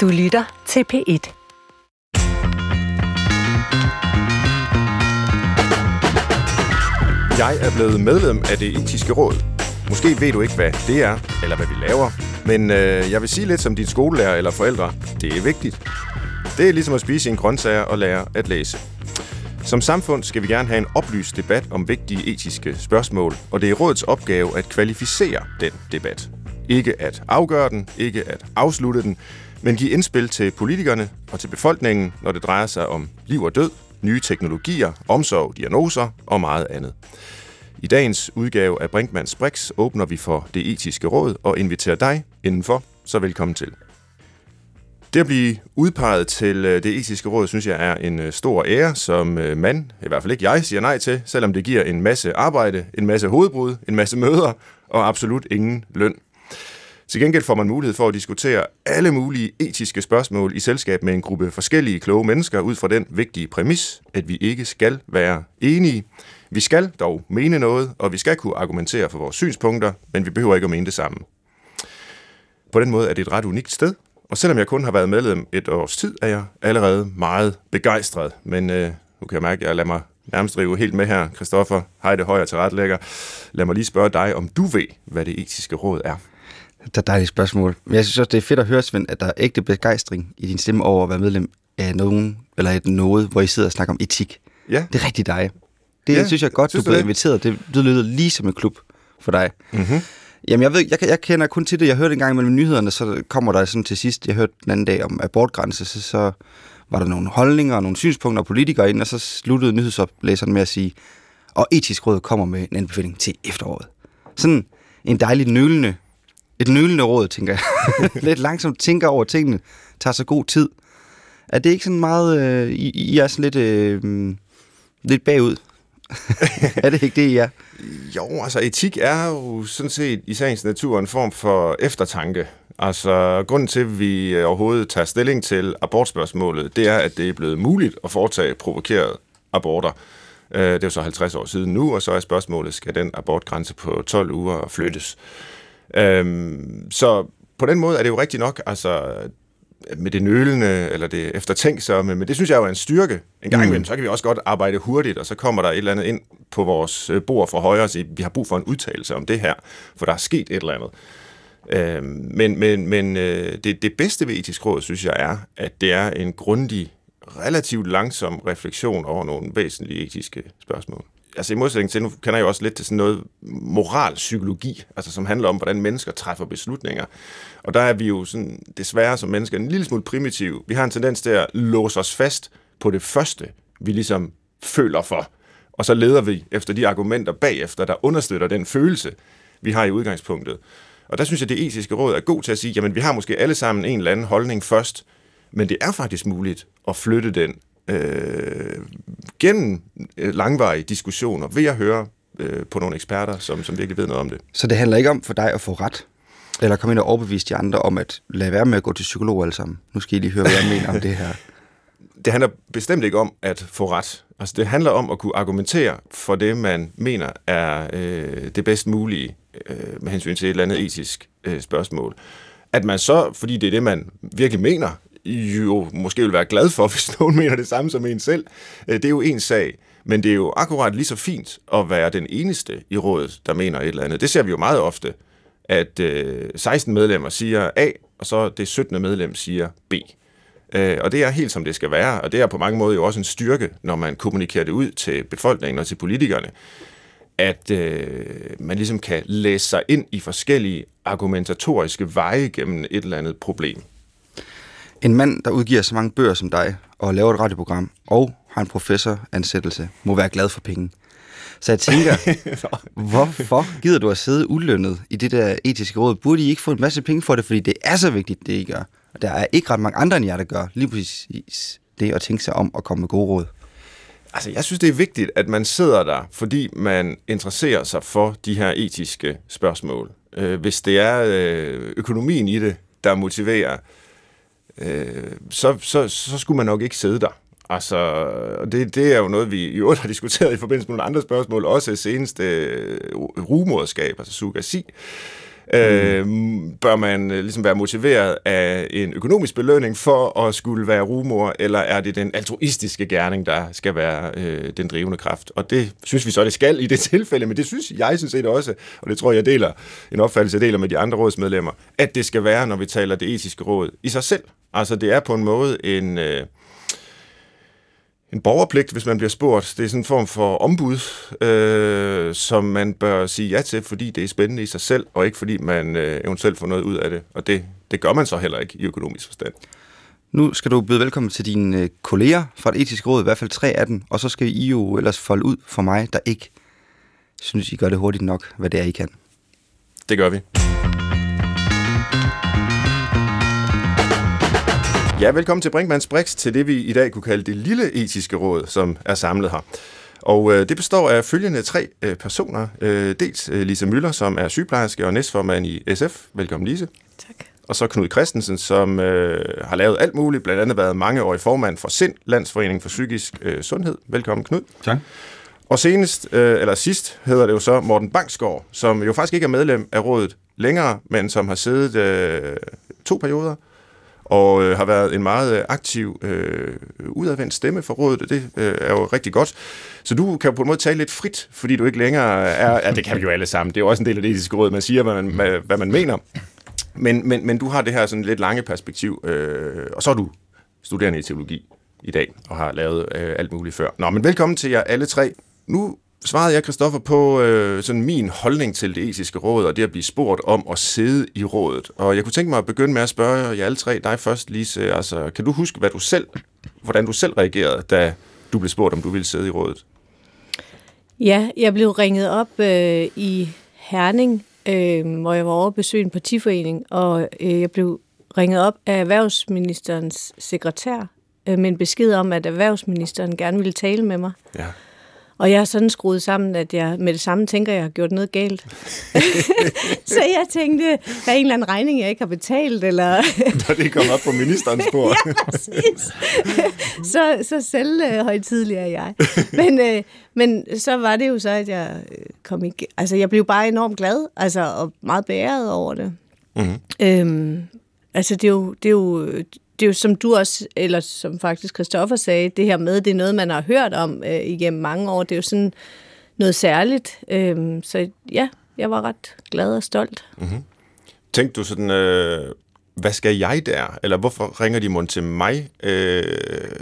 Du lytter til P1. Jeg er blevet medlem af det etiske råd. Måske ved du ikke, hvad det er, eller hvad vi laver, men øh, jeg vil sige lidt som din skolelærer eller forældre. Det er vigtigt. Det er ligesom at spise en grøntsager og lære at læse. Som samfund skal vi gerne have en oplyst debat om vigtige etiske spørgsmål, og det er rådets opgave at kvalificere den debat. Ikke at afgøre den, ikke at afslutte den, men give indspil til politikerne og til befolkningen, når det drejer sig om liv og død, nye teknologier, omsorg, diagnoser og meget andet. I dagens udgave af Brinkmanns Brix åbner vi for det etiske råd og inviterer dig indenfor, så velkommen til. Det at blive udpeget til øh, det etiske råd, synes jeg er en øh, stor ære, som øh, mand, i hvert fald ikke jeg, siger nej til, selvom det giver en masse arbejde, en masse hovedbrud, en masse møder og absolut ingen løn. Til gengæld får man mulighed for at diskutere alle mulige etiske spørgsmål i selskab med en gruppe forskellige kloge mennesker ud fra den vigtige præmis, at vi ikke skal være enige. Vi skal dog mene noget, og vi skal kunne argumentere for vores synspunkter, men vi behøver ikke at mene det samme. På den måde er det et ret unikt sted, og selvom jeg kun har været medlem et års tid, er jeg allerede meget begejstret. Men øh, nu kan jeg mærke, at jeg lader mig nærmest rive helt med her. Christoffer, hej det højre til retlægger. Lad mig lige spørge dig, om du ved, hvad det etiske råd er. Det er et dejligt spørgsmål. Men jeg synes også, det er fedt at høre, Svend, at der er ægte begejstring i din stemme over at være medlem af nogen, eller et noget, hvor I sidder og snakker om etik. Ja. Det er rigtig dig. Det Ja, synes jeg godt, synes du det? inviteret. Det, det lyder lige som en klub for dig. Mm-hmm. Jamen, jeg, ved, jeg, jeg kender kun til det. Jeg hørte en gang mellem nyhederne, så kommer der sådan til sidst, jeg hørte den anden dag om abortgrænse, så, så var der nogle holdninger og nogle synspunkter og politikere ind, og så sluttede nyhedsoplæseren med at sige, og etisk råd kommer med en anbefaling til efteråret. Sådan en dejlig nølende, et nølende råd, tænker jeg. Lidt langsomt tænker over tingene, tager så god tid. Er det ikke sådan meget, øh, I, I er sådan lidt, øh, lidt bagud? er det ikke det, I er? Jo, altså etik er jo sådan set i sagens natur en form for eftertanke. Altså grunden til, at vi overhovedet tager stilling til abortspørgsmålet, det er, at det er blevet muligt at foretage provokerede aborter. Øh, det er jo så 50 år siden nu, og så er spørgsmålet, skal den abortgrænse på 12 uger flyttes? Øhm, Så på den måde er det jo rigtigt nok, altså med det nølende, eller det eftertænksomme, men det synes jeg jo er en styrke. En gang imellem, så kan vi også godt arbejde hurtigt, og så kommer der et eller andet ind på vores øh, bord for højre og siger, vi har brug for en udtalelse om det her, for der er sket et eller andet. Øhm, men men, men øh, det, det bedste ved etisk råd, synes jeg, er, at det er en grundig, relativt langsom refleksion over nogle væsentlige etiske spørgsmål. Altså i modsætning til, nu kender jeg jo også lidt til sådan noget moralpsykologi, altså som handler om, hvordan mennesker træffer beslutninger. Og der er vi jo sådan, desværre som mennesker en lille smule primitive. Vi har en tendens til at låse os fast på det første, vi ligesom føler for. Og så leder vi efter de argumenter bagefter, der understøtter den følelse, vi har i udgangspunktet. Og der synes jeg, det etiske råd er god til at sige, jamen vi har måske alle sammen en eller anden holdning først, men det er faktisk muligt at flytte den øh, gennem øh, langvarige diskussioner ved at høre øh, på nogle eksperter, som, som virkelig ved noget om det. Så det handler ikke om for dig at få ret, eller komme ind og overbevise de andre om at lade være med at gå til psykolog alle sammen. Nu skal I lige høre, hvad jeg mener om det her. Det handler bestemt ikke om at få ret. Altså, det handler om at kunne argumentere for det, man mener er øh, det bedst mulige øh, med hensyn til et eller andet etisk øh, spørgsmål. At man så, fordi det er det, man virkelig mener, jo måske vil være glad for, hvis nogen mener det samme som en selv. Øh, det er jo en sag. Men det er jo akkurat lige så fint at være den eneste i rådet, der mener et eller andet. Det ser vi jo meget ofte, at øh, 16 medlemmer siger A, og så det 17. medlem siger B. Øh, og det er helt som det skal være, og det er på mange måder jo også en styrke, når man kommunikerer det ud til befolkningen og til politikerne, at øh, man ligesom kan læse sig ind i forskellige argumentatoriske veje gennem et eller andet problem. En mand, der udgiver så mange bøger som dig, og laver et radioprogram, og har en professoransættelse, må være glad for penge. Så jeg tænker, hvorfor gider du at sidde ulønnet i det der etiske råd? Burde I ikke få en masse penge for det, fordi det er så vigtigt, det I gør? Og der er ikke ret mange andre end jer, der gør lige præcis det at tænke sig om at komme med gode råd. Altså, jeg synes, det er vigtigt, at man sidder der, fordi man interesserer sig for de her etiske spørgsmål. Øh, hvis det er øh, økonomien i det, der motiverer, øh, Øh, så, så, så skulle man nok ikke sidde der. Altså, og det, det er jo noget, vi i øvrigt har diskuteret i forbindelse med nogle andre spørgsmål, også senest øh, rumoderskab, altså surrogasi. Øh, bør man øh, ligesom være motiveret af en økonomisk belønning for at skulle være rumor, eller er det den altruistiske gerning, der skal være øh, den drivende kraft? Og det synes vi så, det skal i det tilfælde, men det synes jeg synes det også, og det tror jeg deler en opfattelse, jeg deler med de andre rådsmedlemmer, at det skal være, når vi taler det etiske råd i sig selv. Altså det er på en måde en... Øh, en borgerpligt, hvis man bliver spurgt. Det er sådan en form for ombud, øh, som man bør sige ja til, fordi det er spændende i sig selv, og ikke fordi man øh, eventuelt får noget ud af det. Og det, det gør man så heller ikke i økonomisk forstand. Nu skal du byde velkommen til dine øh, kolleger fra det etiske råd, i hvert fald tre af dem, og så skal I jo ellers folde ud for mig, der ikke synes, I gør det hurtigt nok, hvad det er, I kan. Det gør vi. Ja, velkommen til Brinkmanns Brix, til det vi i dag kunne kalde det lille etiske råd, som er samlet her. Og øh, det består af følgende tre øh, personer. Øh, dels øh, Lise Møller, som er sygeplejerske og næstformand i SF. Velkommen, Lise. Tak. Og så Knud Christensen, som øh, har lavet alt muligt, blandt andet været mangeårig formand for SIND, Landsforening for Psykisk øh, Sundhed. Velkommen, Knud. Tak. Og senest, øh, eller sidst, hedder det jo så Morten Bangsgaard, som jo faktisk ikke er medlem af rådet længere, men som har siddet øh, to perioder, og øh, har været en meget øh, aktiv, øh, udadvendt stemme for rådet, og det øh, er jo rigtig godt. Så du kan på en måde tale lidt frit, fordi du ikke længere er... Ja, det kan vi jo alle sammen. Det er jo også en del af det etiske råd, man siger, hvad man, hvad, hvad man mener. Men, men, men du har det her sådan lidt lange perspektiv, øh, og så er du studerende i teologi i dag, og har lavet øh, alt muligt før. Nå, men velkommen til jer alle tre. Nu svarede jeg, Kristoffer, på øh, sådan min holdning til det etiske råd, og det at blive spurgt om at sidde i rådet. Og jeg kunne tænke mig at begynde med at spørge jer alle tre, dig først, Lise. Altså, kan du huske, hvad du selv, hvordan du selv reagerede, da du blev spurgt, om du ville sidde i rådet? Ja, jeg blev ringet op øh, i Herning, øh, hvor jeg var over at besøge en partiforening, og øh, jeg blev ringet op af erhvervsministerens sekretær øh, med en besked om, at erhvervsministeren gerne ville tale med mig. Ja. Og jeg er sådan skruet sammen, at jeg med det samme tænker, at jeg har gjort noget galt. så jeg tænkte, der er en eller anden regning, jeg ikke har betalt, eller... Da det kom op på ministerens bord. ja, præcis. så, så selv øh, højtidlig er jeg. Men, øh, men så var det jo så, at jeg øh, kom i... Altså, jeg blev bare enormt glad, altså, og meget beæret over det. Mm-hmm. Øhm, altså, det er jo... Det er jo det er jo som du også, eller som faktisk Christoffer sagde, det her med, det er noget, man har hørt om øh, igennem mange år. Det er jo sådan noget særligt. Øhm, så ja, jeg var ret glad og stolt. Mm-hmm. Tænkte du sådan, øh, hvad skal jeg der? Eller hvorfor ringer de mund til mig? Øh,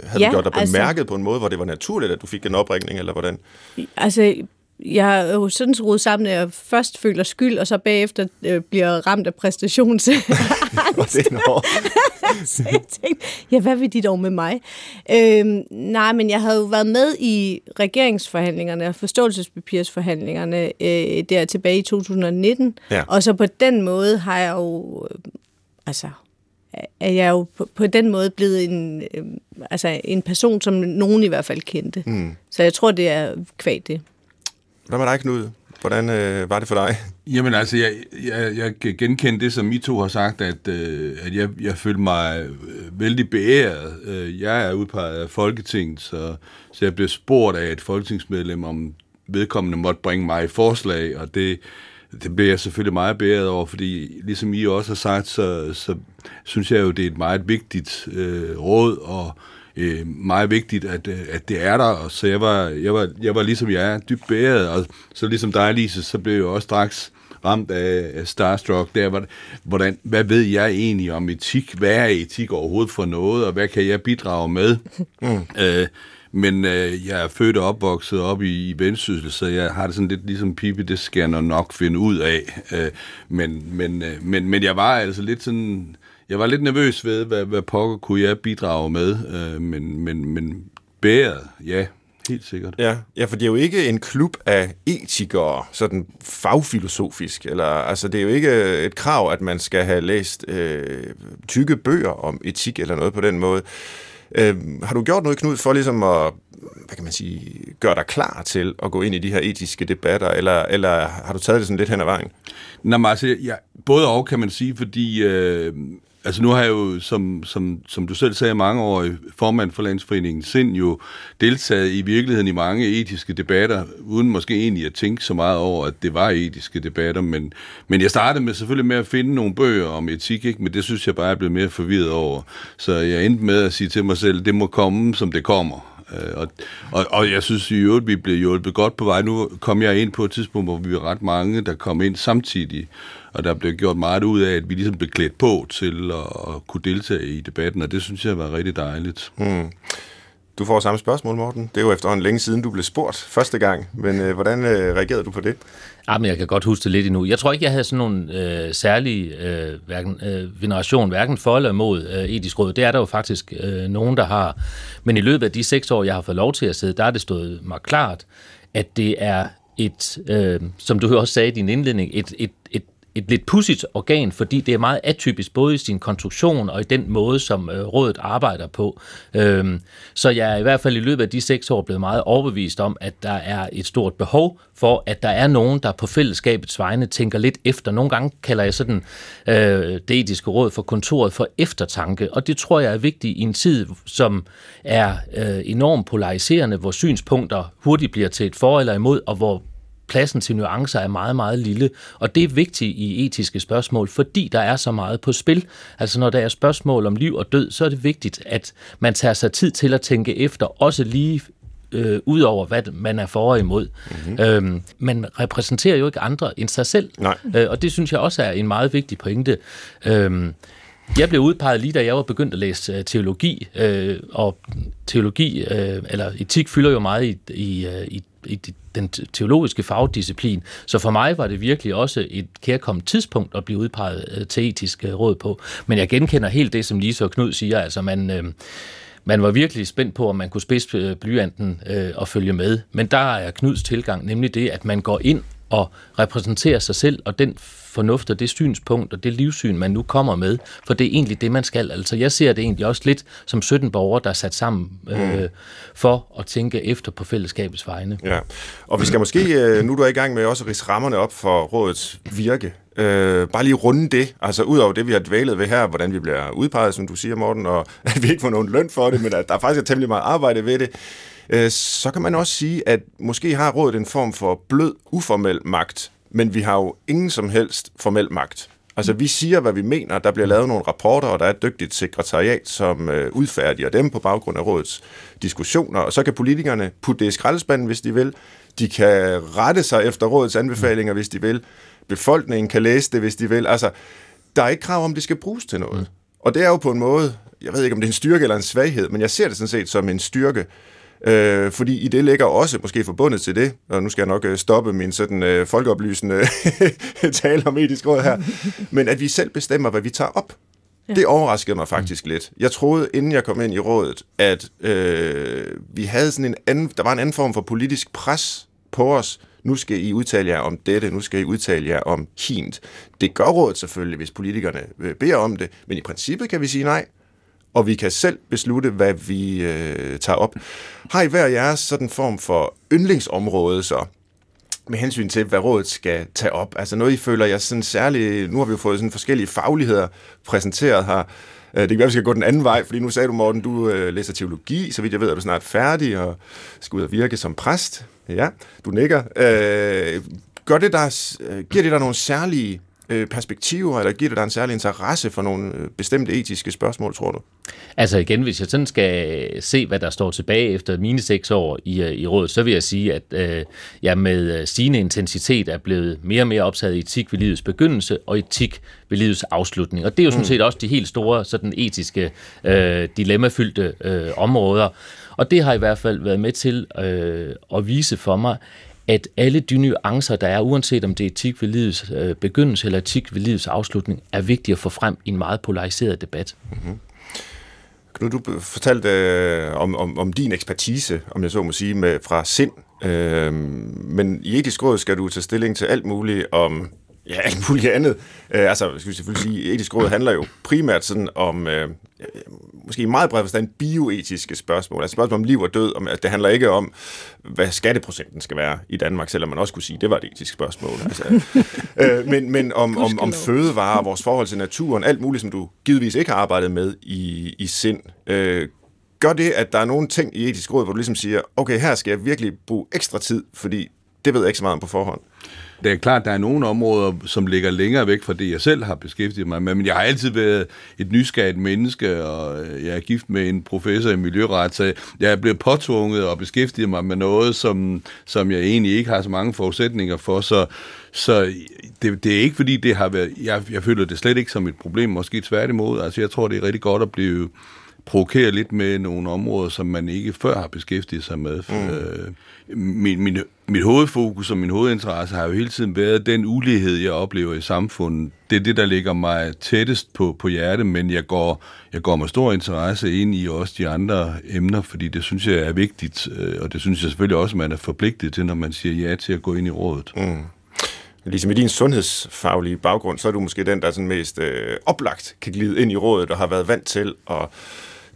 havde Ja, du gjort dig altså- bemærket på en måde, hvor det var naturligt, at du fik en opringning, eller hvordan? Altså, jeg er jo sådan skruet sammen, at jeg først føler skyld, og så bagefter øh, bliver ramt af præstations. Og det er så jeg tænkte, ja, hvad vil de dog med mig? Øhm, nej, men jeg havde jo været med i regeringsforhandlingerne, forståelsespapirsforhandlingerne, øh, der tilbage i 2019, Ja. og så på den måde har jeg jo, øh, altså, er jeg jo på, på den måde blevet en, øh, altså en person, som nogen i hvert fald kendte. Mm. Så jeg tror, det er kvad det. Hvad med dig, Knud? Hvordan øh, var det for dig? Jamen altså, jeg, jeg, jeg kan genkende det, som I to har sagt, at, øh, at jeg, jeg følte mig øh, vældig beæret. Øh, jeg er udpeget af Folketinget, så, så jeg blev spurgt af et folketingsmedlem, om vedkommende måtte bringe mig et forslag, og det, det blev jeg selvfølgelig meget beæret over, fordi ligesom I også har sagt, så, så synes jeg jo, det er et meget vigtigt øh, råd, og øh, meget vigtigt, at, øh, at det er der, og så jeg var, jeg var, jeg var ligesom jeg er, dybt beæret, og så ligesom dig, Lise, så blev jeg også straks ramt af, af Starstruck, der, hvor- hvordan, hvad ved jeg egentlig om etik? Hvad er etik overhovedet for noget, og hvad kan jeg bidrage med? Mm. Øh, men øh, jeg er født og opvokset op i, i Vendsyssel, så jeg har det sådan lidt ligesom Pippi, det skal jeg nok finde ud af. Øh, men, men, øh, men, men jeg var altså lidt sådan, jeg var lidt nervøs ved, hvad, hvad pokker kunne jeg bidrage med, øh, men, men, men bæret, ja, helt sikkert. Ja, ja, for det er jo ikke en klub af etikere, sådan fagfilosofisk. Eller, altså, det er jo ikke et krav, at man skal have læst øh, tykke bøger om etik eller noget på den måde. Øh, har du gjort noget, Knud, for ligesom at hvad kan man sige, gøre dig klar til at gå ind i de her etiske debatter, eller, eller har du taget det sådan lidt hen ad vejen? Nå, men altså, ja, både og kan man sige, fordi øh, altså nu har jeg jo, som, som, som du selv sagde, mange år formand for Landsforeningen Sind jo deltaget i virkeligheden i mange etiske debatter, uden måske egentlig at tænke så meget over, at det var etiske debatter, men, men jeg startede med selvfølgelig med at finde nogle bøger om etik, ikke? men det synes jeg bare, jeg blev mere forvirret over. Så jeg endte med at sige til mig selv, det må komme, som det kommer. Øh, og, og, og jeg synes i øvrigt, vi blev hjulpet godt på vej. Nu kom jeg ind på et tidspunkt, hvor vi var ret mange, der kom ind samtidig, og der blev gjort meget ud af, at vi ligesom blev klædt på til at, at kunne deltage i debatten, og det synes jeg var rigtig dejligt. Mm. Du får samme spørgsmål, Morten. Det er jo efterhånden længe siden, du blev spurgt første gang, men øh, hvordan øh, reagerede du på det? Ja, men jeg kan godt huske det lidt endnu. Jeg tror ikke, jeg havde sådan nogle øh, særlige øh, hverken, øh, veneration, hverken for eller imod øh, etisk råd. Det er der jo faktisk øh, nogen, der har. Men i løbet af de seks år, jeg har fået lov til at sidde, der er det stået mig klart, at det er et, øh, som du også sagde i din indledning, et, et, et et lidt pudsigt organ, fordi det er meget atypisk både i sin konstruktion og i den måde, som øh, rådet arbejder på. Øhm, så jeg er i hvert fald i løbet af de seks år blevet meget overbevist om, at der er et stort behov for, at der er nogen, der på fællesskabets vegne tænker lidt efter. Nogle gange kalder jeg sådan øh, det etiske råd for kontoret for eftertanke, og det tror jeg er vigtigt i en tid, som er øh, enormt polariserende, hvor synspunkter hurtigt bliver til et for eller imod, og hvor pladsen til nuancer er meget, meget lille. Og det er vigtigt i etiske spørgsmål, fordi der er så meget på spil. Altså når der er spørgsmål om liv og død, så er det vigtigt, at man tager sig tid til at tænke efter, også lige øh, ud over, hvad man er for og imod. Mm-hmm. Øhm, man repræsenterer jo ikke andre end sig selv. Nej. Øh, og det synes jeg også er en meget vigtig pointe. Øhm, jeg blev udpeget lige da jeg var begyndt at læse øh, teologi, øh, og teologi, øh, eller etik, fylder jo meget i, i, øh, i, i den teologiske fagdisciplin. Så for mig var det virkelig også et kærkommet tidspunkt at blive udpeget øh, til etisk øh, råd på. Men jeg genkender helt det, som Lise og Knud siger. Altså man, øh, man var virkelig spændt på, om man kunne spidse øh, blyanten øh, og følge med. Men der er Knuds tilgang nemlig det, at man går ind og repræsenterer sig selv og den fornuft og det synspunkt og det livssyn, man nu kommer med, for det er egentlig det, man skal. Altså jeg ser det egentlig også lidt som 17 borgere, der er sat sammen øh, mm. for at tænke efter på fællesskabets vegne. Ja, og vi skal måske, øh, nu er du i gang med også at rise rammerne op for rådets virke. Øh, bare lige runde det, altså ud over det, vi har dvælet ved her, hvordan vi bliver udpeget, som du siger, Morten, og at vi ikke får nogen løn for det, men at der faktisk er temmelig meget arbejde ved det. Øh, så kan man også sige, at måske har rådet en form for blød, uformel magt, men vi har jo ingen som helst formel magt. Altså, vi siger, hvad vi mener. Der bliver lavet nogle rapporter, og der er et dygtigt sekretariat, som øh, udfærdiger dem på baggrund af rådets diskussioner. Og så kan politikerne putte det i skraldespanden, hvis de vil. De kan rette sig efter rådets anbefalinger, hvis de vil. Befolkningen kan læse det, hvis de vil. Altså, der er ikke krav om, det skal bruges til noget. Og det er jo på en måde, jeg ved ikke, om det er en styrke eller en svaghed, men jeg ser det sådan set som en styrke, Øh, fordi i det ligger også måske forbundet til det, og nu skal jeg nok øh, stoppe min sådan øh, folkeoplysende tale om etisk råd her, men at vi selv bestemmer, hvad vi tager op. Ja. Det overraskede mig faktisk mm. lidt. Jeg troede, inden jeg kom ind i rådet, at øh, vi havde sådan en anden, der var en anden form for politisk pres på os. Nu skal I udtale jer om dette, nu skal I udtale jer om hint. Det gør rådet selvfølgelig, hvis politikerne øh, beder om det, men i princippet kan vi sige nej og vi kan selv beslutte, hvad vi øh, tager op. Har I hver jeres sådan form for yndlingsområde så? med hensyn til, hvad rådet skal tage op. Altså noget, I føler jeg sådan særligt... Nu har vi jo fået sådan forskellige fagligheder præsenteret her. Øh, det kan være, vi skal gå den anden vej, fordi nu sagde du, Morten, du øh, læser teologi, så vidt jeg ved, er du snart færdig og skal ud og virke som præst. Ja, du nikker. Øh, gør det der, øh, giver det dig nogle særlige Øh, perspektiver, eller giver det dig en særlig interesse for nogle øh, bestemte etiske spørgsmål, tror du? Altså igen, hvis jeg sådan skal se, hvad der står tilbage efter mine seks år i, øh, i rådet, så vil jeg sige, at øh, jeg med stigende intensitet er blevet mere og mere optaget i etik ved livets begyndelse og etik ved livets afslutning. Og det er jo sådan mm. set også de helt store sådan etiske, øh, dilemmafyldte øh, områder. Og det har i hvert fald været med til øh, at vise for mig, at alle de nuancer, der er, uanset om det er etik ved livets øh, begyndelse eller etik ved livets afslutning, er vigtige at få frem i en meget polariseret debat. Mm-hmm. Knud, du fortalte øh, om, om, om din ekspertise, om jeg så må sige, med, fra sind. Øh, men i etisk råd skal du tage stilling til alt muligt om ja, alt muligt andet. Øh, altså, skal vi selvfølgelig sige, etisk råd handler jo primært sådan om, øh, måske i meget bred forstand bioetiske spørgsmål. Altså spørgsmål om liv og død. Om, at det handler ikke om, hvad skatteprocenten skal være i Danmark, selvom man også kunne sige, det var et etisk spørgsmål. Altså, øh, men men om, om, om fødevarer, vores forhold til naturen, alt muligt, som du givetvis ikke har arbejdet med i, i sind. Øh, gør det, at der er nogle ting i etisk råd, hvor du ligesom siger, okay, her skal jeg virkelig bruge ekstra tid, fordi det ved jeg ikke så meget om på forhånd? Det er klart, at der er nogle områder, som ligger længere væk fra det, jeg selv har beskæftiget mig med, men jeg har altid været et nysgerrigt menneske, og øh, jeg er gift med en professor i miljøret, så jeg er blevet påtvunget og beskæftiget mig med noget, som, som jeg egentlig ikke har så mange forudsætninger for, så, så det, det er ikke fordi, det har været, jeg, jeg føler det slet ikke som et problem, måske tværtimod, altså jeg tror, det er rigtig godt at blive provokere lidt med nogle områder, som man ikke før har beskæftiget sig med. Mm. Øh, min, min, mit hovedfokus og min hovedinteresse har jo hele tiden været den ulighed, jeg oplever i samfundet. Det er det, der ligger mig tættest på, på hjertet, men jeg går, jeg går med stor interesse ind i også de andre emner, fordi det synes jeg er vigtigt, øh, og det synes jeg selvfølgelig også, man er forpligtet til, når man siger ja til at gå ind i rådet. Mm. Ligesom i din sundhedsfaglige baggrund, så er du måske den, der sådan mest øh, oplagt kan glide ind i rådet og har været vant til at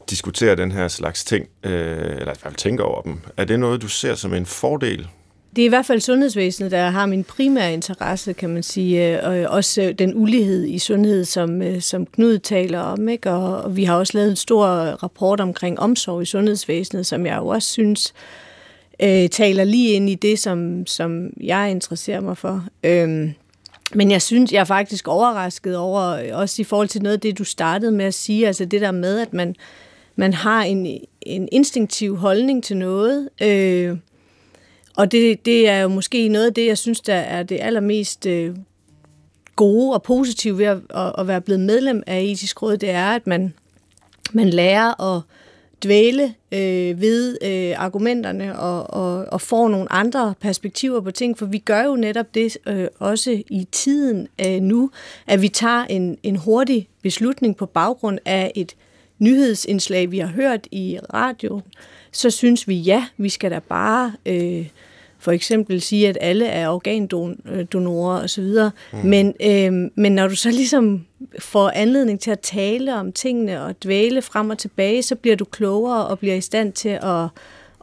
diskutere den her slags ting, øh, eller i hvert fald tænker over dem. Er det noget, du ser som en fordel? Det er i hvert fald sundhedsvæsenet, der har min primære interesse, kan man sige, øh, og også øh, den ulighed i sundhed, som, øh, som Knud taler om. Ikke? Og vi har også lavet en stor rapport omkring omsorg i sundhedsvæsenet, som jeg jo også synes øh, taler lige ind i det, som, som jeg interesserer mig for. Øhm, men jeg synes, jeg er faktisk overrasket over, også i forhold til noget af det, du startede med at sige, altså det der med, at man, man har en, en instinktiv holdning til noget. Øh, og det, det er jo måske noget af det, jeg synes, der er det allermest øh, gode og positive ved at, at, at være blevet medlem af etisk råd, det er, at man, man lærer at dvæle øh, ved øh, argumenterne og, og, og får nogle andre perspektiver på ting, for vi gør jo netop det øh, også i tiden øh, nu, at vi tager en, en hurtig beslutning på baggrund af et nyhedsindslag, vi har hørt i radio, så synes vi, ja, vi skal da bare øh, for eksempel sige, at alle er organdonorer osv. Mm. Men, øh, men når du så ligesom får anledning til at tale om tingene og dvæle frem og tilbage, så bliver du klogere og bliver i stand til at,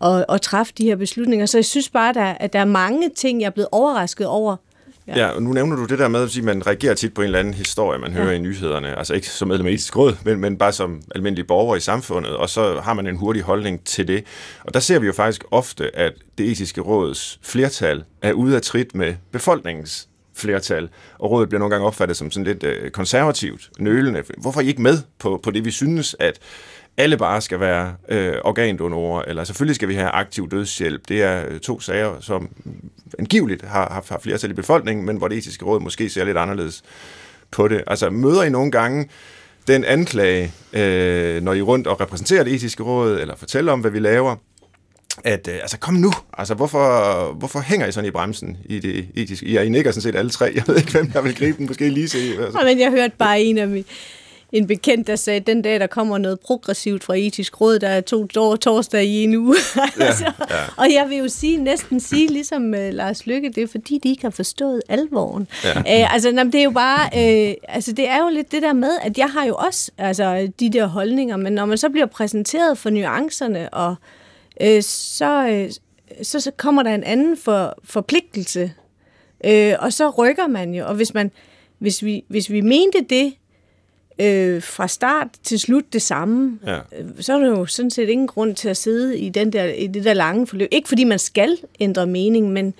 at, at træffe de her beslutninger. Så jeg synes bare, der, at der er mange ting, jeg er blevet overrasket over, Ja. ja, og nu nævner du det der med, at man reagerer tit på en eller anden historie, man hører ja. i nyhederne. Altså ikke som medlem af etisk råd, men, men bare som almindelig borger i samfundet, og så har man en hurtig holdning til det. Og der ser vi jo faktisk ofte, at det etiske råds flertal er ude af trit med befolkningens flertal, og rådet bliver nogle gange opfattet som sådan lidt øh, konservativt, nølende. Hvorfor er I ikke med på, på det, vi synes, at alle bare skal være øh, organdonorer, eller selvfølgelig skal vi have aktiv dødshjælp. Det er øh, to sager, som angiveligt har, har, har flertal i befolkningen, men hvor det etiske råd måske ser lidt anderledes på det. Altså møder I nogle gange den anklage, øh, når I rundt og repræsenterer det etiske råd, eller fortæller om, hvad vi laver, at øh, altså kom nu, altså hvorfor, hvorfor hænger I sådan i bremsen i det etiske? I, I nikker sådan set alle tre, jeg ved ikke, hvem der vil gribe den, måske lige se. Altså. men jeg hørte bare en af mine en bekendt, der sagde, at den dag, der kommer noget progressivt fra etisk råd, der er to torsdag i en uge. Ja, altså, ja. Og jeg vil jo sige, næsten sige, ligesom uh, Lars Lykke, det er fordi, de ikke har forstået alvoren. Ja. Uh, altså, jamen, det er jo bare, uh, altså, det er jo lidt det der med, at jeg har jo også altså, de der holdninger, men når man så bliver præsenteret for nuancerne, og uh, så, uh, så, så kommer der en anden for, forpligtelse, uh, og så rykker man jo, og hvis man, hvis vi, hvis vi mente det, øh, fra start til slut det samme, ja. Øh, så er der jo sådan set ingen grund til at sidde i, den der, i det der lange forløb. Ikke fordi man skal ændre mening, men,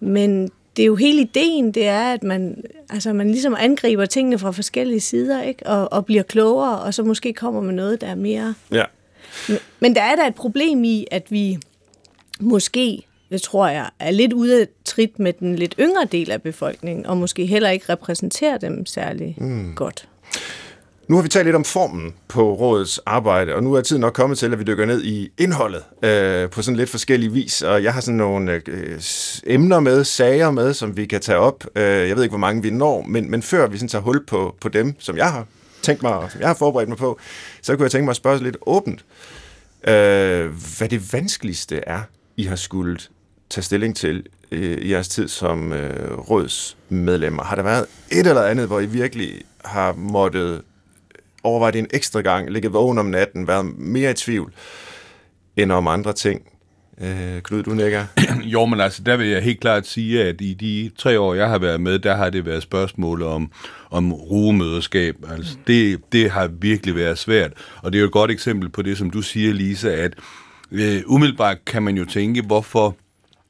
men det er jo hele ideen, det er, at man, altså man ligesom angriber tingene fra forskellige sider, ikke? Og, og bliver klogere, og så måske kommer med noget, der er mere... Ja. Men, men der er der et problem i, at vi måske, det tror jeg, er lidt ude af trit med den lidt yngre del af befolkningen, og måske heller ikke repræsenterer dem særlig mm. godt. Nu har vi talt lidt om formen på rådets arbejde, og nu er tiden nok kommet til, at vi dykker ned i indholdet øh, på sådan lidt forskellig vis. Og jeg har sådan nogle øh, emner med, sager med, som vi kan tage op. Øh, jeg ved ikke, hvor mange vi når, men, men før vi sådan tager hul på, på dem, som jeg har tænkt mig, og som jeg har forberedt mig på, så kunne jeg tænke mig at spørge lidt åbent, øh, hvad det vanskeligste er, I har skulle tage stilling til øh, i jeres tid som øh, rådsmedlemmer. Har der været et eller andet, hvor I virkelig har måttet overvejet det en ekstra gang, ligget vågen om natten, været mere i tvivl, end om andre ting. Øh, Knud, du nikker. jo, men altså, der vil jeg helt klart sige, at i de tre år, jeg har været med, der har det været spørgsmål om, om rugemøderskab. Altså, det, det har virkelig været svært. Og det er jo et godt eksempel på det, som du siger, Lisa, at øh, umiddelbart kan man jo tænke, hvorfor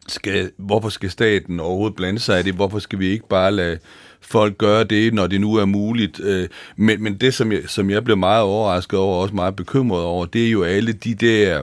skal, hvorfor skal staten overhovedet blande sig i det? Hvorfor skal vi ikke bare lade folk gøre det, når det nu er muligt? Øh, men, men det, som jeg, som jeg blev meget overrasket over, og også meget bekymret over, det er jo alle de der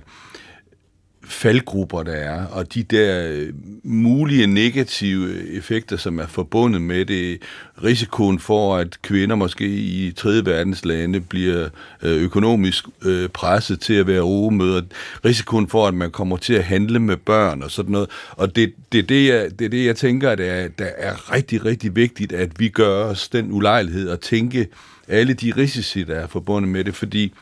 faldgrupper, der er, og de der øh, mulige negative effekter, som er forbundet med det, risikoen for, at kvinder måske i tredje verdens lande bliver øh, økonomisk øh, presset til at være rugemøder, risikoen for, at man kommer til at handle med børn og sådan noget. Og det, det, er, det, jeg, det er det, jeg tænker, at det er, der er rigtig, rigtig vigtigt, at vi gør os den ulejlighed at tænke alle de risici, der er forbundet med det, fordi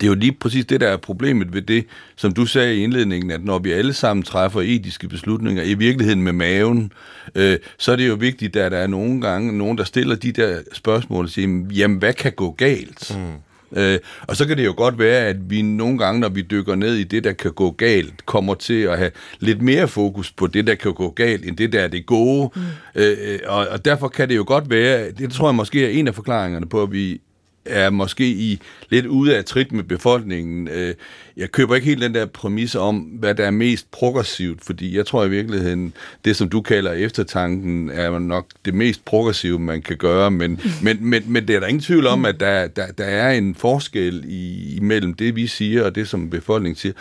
det er jo lige præcis det, der er problemet ved det, som du sagde i indledningen, at når vi alle sammen træffer etiske beslutninger, i virkeligheden med maven, øh, så er det jo vigtigt, at der er nogle gange nogen, der stiller de der spørgsmål og siger, jamen hvad kan gå galt? Mm. Øh, og så kan det jo godt være, at vi nogle gange, når vi dykker ned i det, der kan gå galt, kommer til at have lidt mere fokus på det, der kan gå galt, end det, der er det gode. Mm. Øh, og, og derfor kan det jo godt være, det tror jeg måske er en af forklaringerne på, at vi er måske i lidt ude af trit med befolkningen. Øh, jeg køber ikke helt den der præmis om, hvad der er mest progressivt, fordi jeg tror i virkeligheden, det som du kalder eftertanken, er nok det mest progressive, man kan gøre, men, men, men, men det er der ingen tvivl om, at der, der, der er en forskel i, imellem det, vi siger, og det, som befolkningen siger.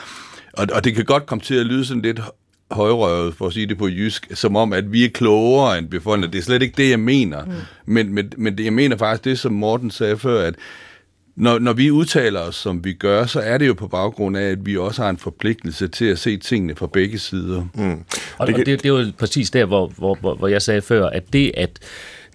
Og, og det kan godt komme til at lyde sådan lidt højrøvet, for at sige det på jysk, som om, at vi er klogere end befolkningen. Det er slet ikke det, jeg mener. Mm. Men, men, men det, jeg mener faktisk det, som Morten sagde før, at når, når vi udtaler os, som vi gør, så er det jo på baggrund af, at vi også har en forpligtelse til at se tingene fra begge sider. Mm. Og, og det, det er jo præcis der, hvor, hvor, hvor, hvor jeg sagde før, at det, at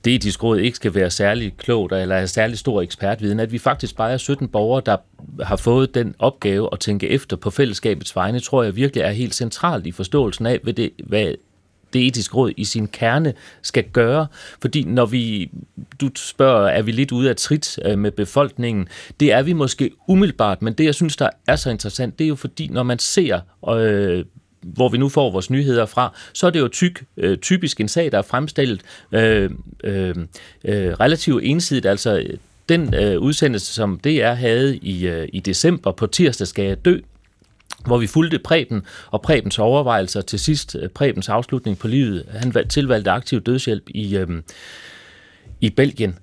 det etiske råd ikke skal være særlig klogt eller have særlig stor ekspertviden, at vi faktisk bare er 17 borgere, der har fået den opgave at tænke efter på fællesskabets vegne, tror jeg virkelig er helt centralt i forståelsen af, hvad det, hvad det etiske råd i sin kerne skal gøre. Fordi når vi, du spørger, er vi lidt ude af trit øh, med befolkningen? Det er vi måske umiddelbart, men det jeg synes, der er så interessant, det er jo fordi, når man ser øh, hvor vi nu får vores nyheder fra, så er det jo tyk, øh, typisk en sag, der er fremstillet øh, øh, øh, relativt ensidigt. Altså den øh, udsendelse, som DR havde i, øh, i december på tirsdag skal jeg dø, hvor vi fulgte Preben og Prebens overvejelser til sidst, øh, Prebens afslutning på livet. Han tilvalgte aktiv dødshjælp i, øh, i Belgien.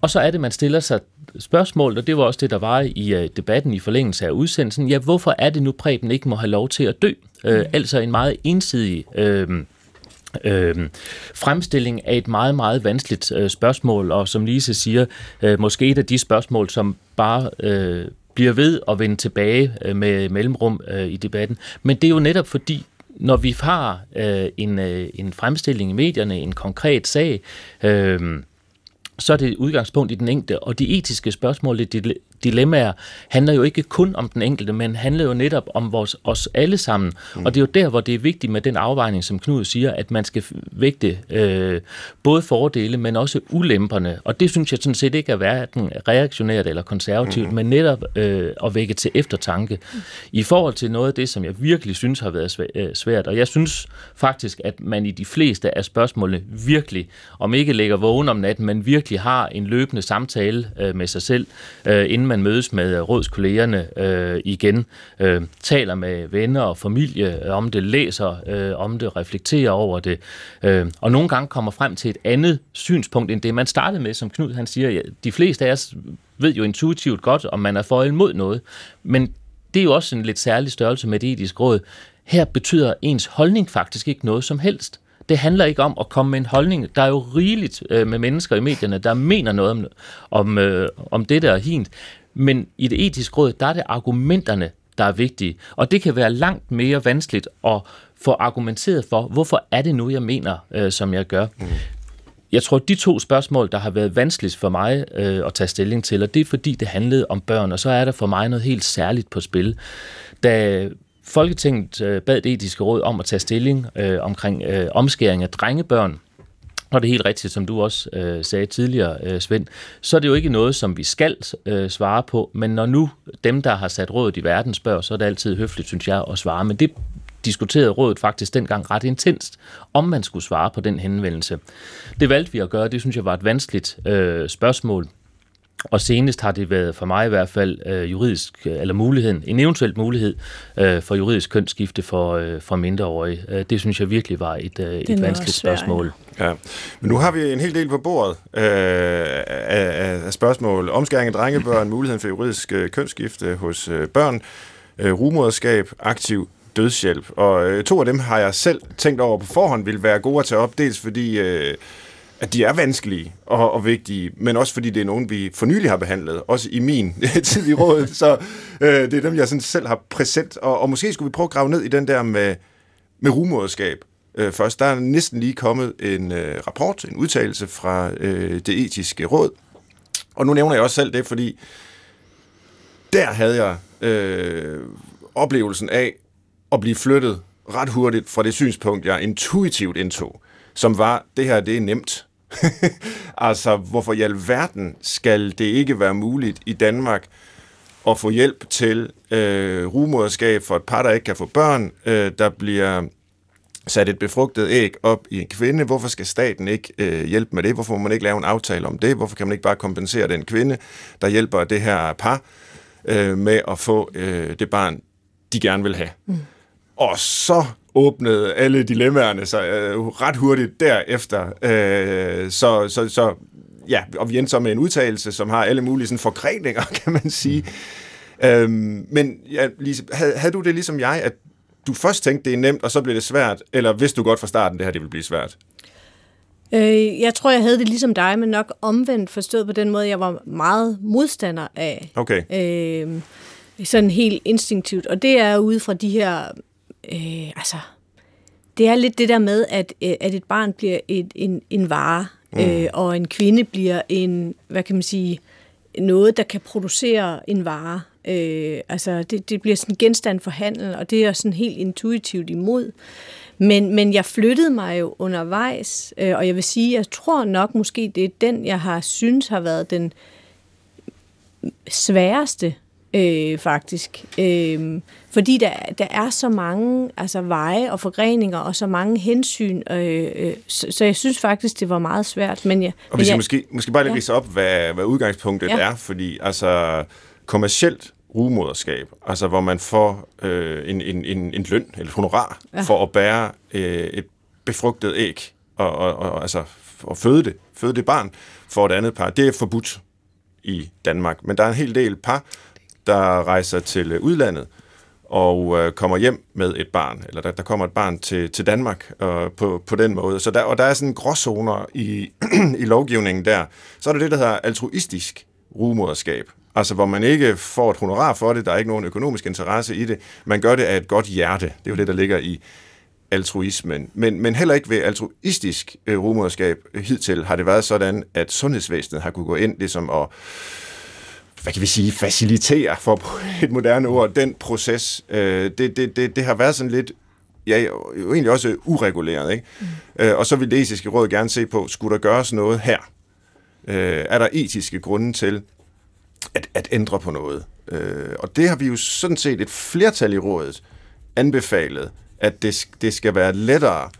Og så er det, man stiller sig spørgsmål, og det var også det, der var i uh, debatten i forlængelse af udsendelsen. Ja, hvorfor er det nu, Preben ikke må have lov til at dø? Mm. Uh, altså en meget ensidig... Uh, øh, fremstilling af et meget, meget vanskeligt øh, spørgsmål, og som Lise siger, øh, måske et af de spørgsmål, som bare øh, bliver ved at vende tilbage øh, med mellemrum øh, i debatten. Men det er jo netop fordi, når vi har øh, en, øh, en fremstilling i medierne, en konkret sag, øh, så er det udgangspunkt i den enkelte, og de etiske spørgsmål, det dilemmaer, handler jo ikke kun om den enkelte, men handler jo netop om vores, os alle sammen. Mm. Og det er jo der, hvor det er vigtigt med den afvejning, som Knud siger, at man skal vægte øh, både fordele, men også ulemperne. Og det synes jeg sådan set ikke er hverken reaktionært eller konservativt, mm. men netop øh, at vække til eftertanke. Mm. I forhold til noget af det, som jeg virkelig synes har været øh, svært, og jeg synes faktisk, at man i de fleste af spørgsmålene virkelig, om ikke lægger vågen om natten, men virkelig har en løbende samtale øh, med sig selv, øh, inden man mødes med rådskollegerne øh, igen, øh, taler med venner og familie øh, om det, læser øh, om det, reflekterer over det, øh, og nogle gange kommer frem til et andet synspunkt end det, man startede med, som Knud han siger. Ja, de fleste af os ved jo intuitivt godt, om man er for eller imod noget, men det er jo også en lidt særlig størrelse med det etiske råd. Her betyder ens holdning faktisk ikke noget som helst. Det handler ikke om at komme med en holdning. Der er jo rigeligt øh, med mennesker i medierne, der mener noget om, om, øh, om det der er hint. Men i det etiske råd, der er det argumenterne, der er vigtige. Og det kan være langt mere vanskeligt at få argumenteret for, hvorfor er det nu, jeg mener, øh, som jeg gør. Mm. Jeg tror, de to spørgsmål, der har været vanskeligt for mig øh, at tage stilling til, og det er fordi, det handlede om børn, og så er der for mig noget helt særligt på spil. Da Folketinget øh, bad det etiske råd om at tage stilling øh, omkring øh, omskæring af drengebørn, og det er helt rigtigt, som du også øh, sagde tidligere, øh, Svend, så er det jo ikke noget, som vi skal øh, svare på, men når nu dem, der har sat rådet i verden, spørger, så er det altid høfligt, synes jeg, at svare. Men det diskuterede rådet faktisk dengang ret intenst, om man skulle svare på den henvendelse. Det valgte vi at gøre, det synes jeg var et vanskeligt øh, spørgsmål. Og senest har det været for mig i hvert fald øh, juridisk, eller muligheden, en eventuel mulighed øh, for juridisk kønsskifte for, øh, for mindreårige. Øh, det synes jeg virkelig var et, øh, et vanskeligt spørgsmål. Ja. Men nu har vi en hel del på bordet øh, af, af spørgsmål. Omskæring af drengebørn, muligheden for juridisk øh, kønsskifte hos øh, børn, øh, rumoderskab, aktiv dødshjælp. Og øh, to af dem har jeg selv tænkt over på forhånd vil være gode at tage op, dels fordi... Øh, at de er vanskelige og, og vigtige, men også fordi det er nogen, vi for nylig har behandlet, også i min tid i rådet. Så øh, det er dem, jeg sådan selv har præsent. Og, og måske skulle vi prøve at grave ned i den der med, med rumoderskab øh, først. Der er næsten lige kommet en øh, rapport, en udtalelse fra øh, det etiske råd. Og nu nævner jeg også selv det, fordi der havde jeg øh, oplevelsen af at blive flyttet ret hurtigt fra det synspunkt, jeg intuitivt indtog, som var, det her det er nemt. altså, hvorfor i alverden skal det ikke være muligt i Danmark at få hjælp til øh, rumoderskab for et par, der ikke kan få børn, øh, der bliver sat et befrugtet æg op i en kvinde. Hvorfor skal staten ikke øh, hjælpe med det? Hvorfor må man ikke lave en aftale om det? Hvorfor kan man ikke bare kompensere den kvinde, der hjælper det her par øh, med at få øh, det barn, de gerne vil have? Mm. Og så åbnede alle dilemmaerne sig øh, ret hurtigt derefter. Øh, så, så, så ja, og vi endte så med en udtalelse, som har alle mulige sådan forgreninger, kan man sige. Mm. Øhm, men ja, Lise, havde, havde du det ligesom jeg, at du først tænkte, det er nemt, og så blev det svært, eller vidste du godt fra starten, det her det ville blive svært? Øh, jeg tror, jeg havde det ligesom dig, men nok omvendt forstået på den måde, jeg var meget modstander af. Okay. Øh, sådan helt instinktivt. Og det er ude fra de her øh, altså, det er lidt det der med, at, øh, at et barn bliver et, en, en vare, mm. øh, og en kvinde bliver en, hvad kan man sige, noget, der kan producere en vare. Øh, altså, det, det bliver sådan en genstand for handel, og det er sådan helt intuitivt imod. Men, men jeg flyttede mig jo undervejs, øh, og jeg vil sige, jeg tror nok måske, det er den, jeg har synes har været den sværeste øh, faktisk. Øh, fordi der, der er så mange altså, veje og forgreninger og så mange hensyn, øh, øh, så, så jeg synes faktisk, det var meget svært. Men jeg, og vi skal jeg, måske, måske bare lige ja. op, hvad, hvad udgangspunktet ja. er, fordi altså kommercielt rumoderskab, altså hvor man får øh, en, en, en, en løn eller honorar ja. for at bære øh, et befrugtet æg og, og, og altså at føde det, føde det barn for et andet par, det er forbudt i Danmark. Men der er en hel del par, der rejser til øh, udlandet og øh, kommer hjem med et barn, eller der, der kommer et barn til, til Danmark øh, på, på den måde. Så der, og der er sådan gråzoner i, i lovgivningen der. Så er der det, der hedder altruistisk rumoderskab. Altså, hvor man ikke får et honorar for det, der er ikke nogen økonomisk interesse i det. Man gør det af et godt hjerte. Det er jo det, der ligger i altruismen. Men, men heller ikke ved altruistisk øh, rumoderskab hidtil har det været sådan, at sundhedsvæsenet har kunne gå ind ligesom og hvad kan vi sige, facilitere, for et moderne ord, den proces. Øh, det, det, det, det har været sådan lidt ja, jo egentlig også ureguleret. Ikke? Mm. Øh, og så vil det etiske råd gerne se på, skulle der gøres noget her? Øh, er der etiske grunde til at, at ændre på noget? Øh, og det har vi jo sådan set et flertal i rådet anbefalet, at det, det skal være lettere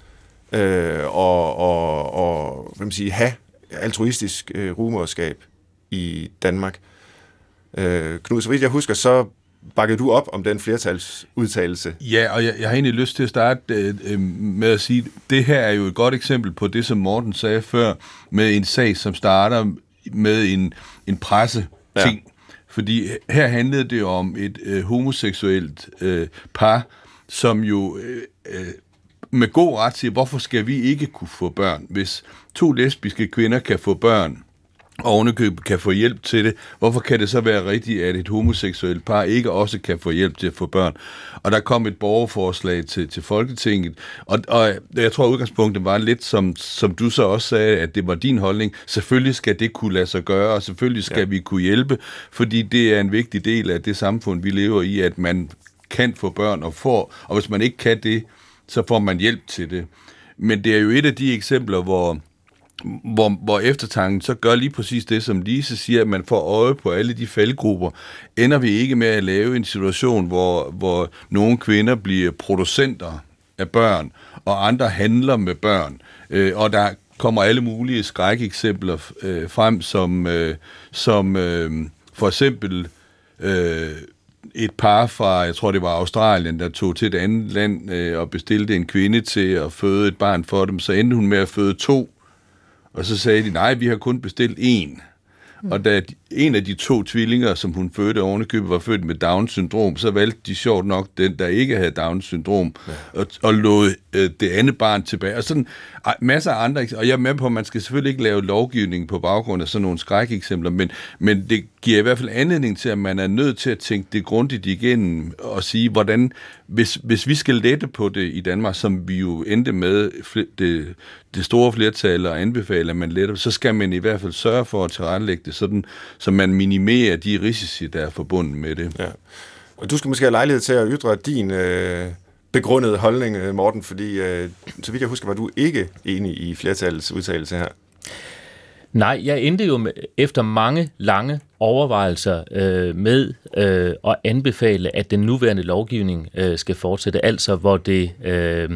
øh, og, og, og hvad man sige, have altruistisk øh, rumorskab i Danmark. Øh, Knud, så vidt jeg husker, så bakkede du op om den flertalsudtalelse. Ja, og jeg, jeg har egentlig lyst til at starte øh, øh, med at sige, det her er jo et godt eksempel på det, som Morten sagde før, med en sag, som starter med en, en presse ting. Ja. Fordi her handlede det om et øh, homoseksuelt øh, par, som jo øh, øh, med god ret siger, hvorfor skal vi ikke kunne få børn? Hvis to lesbiske kvinder kan få børn, og ovenikøbet kan få hjælp til det, hvorfor kan det så være rigtigt, at et homoseksuelt par ikke også kan få hjælp til at få børn? Og der kom et borgerforslag til, til Folketinget, og, og jeg tror, at udgangspunktet var lidt, som, som du så også sagde, at det var din holdning. Selvfølgelig skal det kunne lade sig gøre, og selvfølgelig skal ja. vi kunne hjælpe, fordi det er en vigtig del af det samfund, vi lever i, at man kan få børn og får, og hvis man ikke kan det, så får man hjælp til det. Men det er jo et af de eksempler, hvor hvor, hvor eftertanken så gør lige præcis det, som Lise siger, at man får øje på alle de faldgrupper, ender vi ikke med at lave en situation, hvor, hvor nogle kvinder bliver producenter af børn, og andre handler med børn, øh, og der kommer alle mulige skrækeksempler øh, frem, som, øh, som øh, for eksempel øh, et par fra, jeg tror det var Australien, der tog til et andet land øh, og bestilte en kvinde til at føde et barn for dem, så endte hun med at føde to, og så sagde de, nej, vi har kun bestilt én. Mm. Og da en af de to tvillinger, som hun fødte ovenikøbet, var født med Down-syndrom, så valgte de sjovt nok den, der ikke havde Down-syndrom, ja. og, og lod øh, det andet barn tilbage. Og sådan masser af andre Og jeg er med på, at man skal selvfølgelig ikke lave lovgivning på baggrund af sådan nogle skrækeksempler, men, men det giver i hvert fald anledning til, at man er nødt til at tænke det grundigt igennem og sige, hvordan, hvis, hvis vi skal lette på det i Danmark, som vi jo endte med det, det store flertal og anbefaler, at man letter, så skal man i hvert fald sørge for at tilrettelægge det sådan, så man minimerer de risici, der er forbundet med det. Ja. Og du skal måske have lejlighed til at ytre din øh, begrundede holdning, øh, Morten, fordi øh, så vidt jeg husker, var du ikke enig i flertallets udtalelse her. Nej, jeg endte jo med, efter mange lange overvejelser øh, med øh, at anbefale, at den nuværende lovgivning øh, skal fortsætte, altså hvor det øh,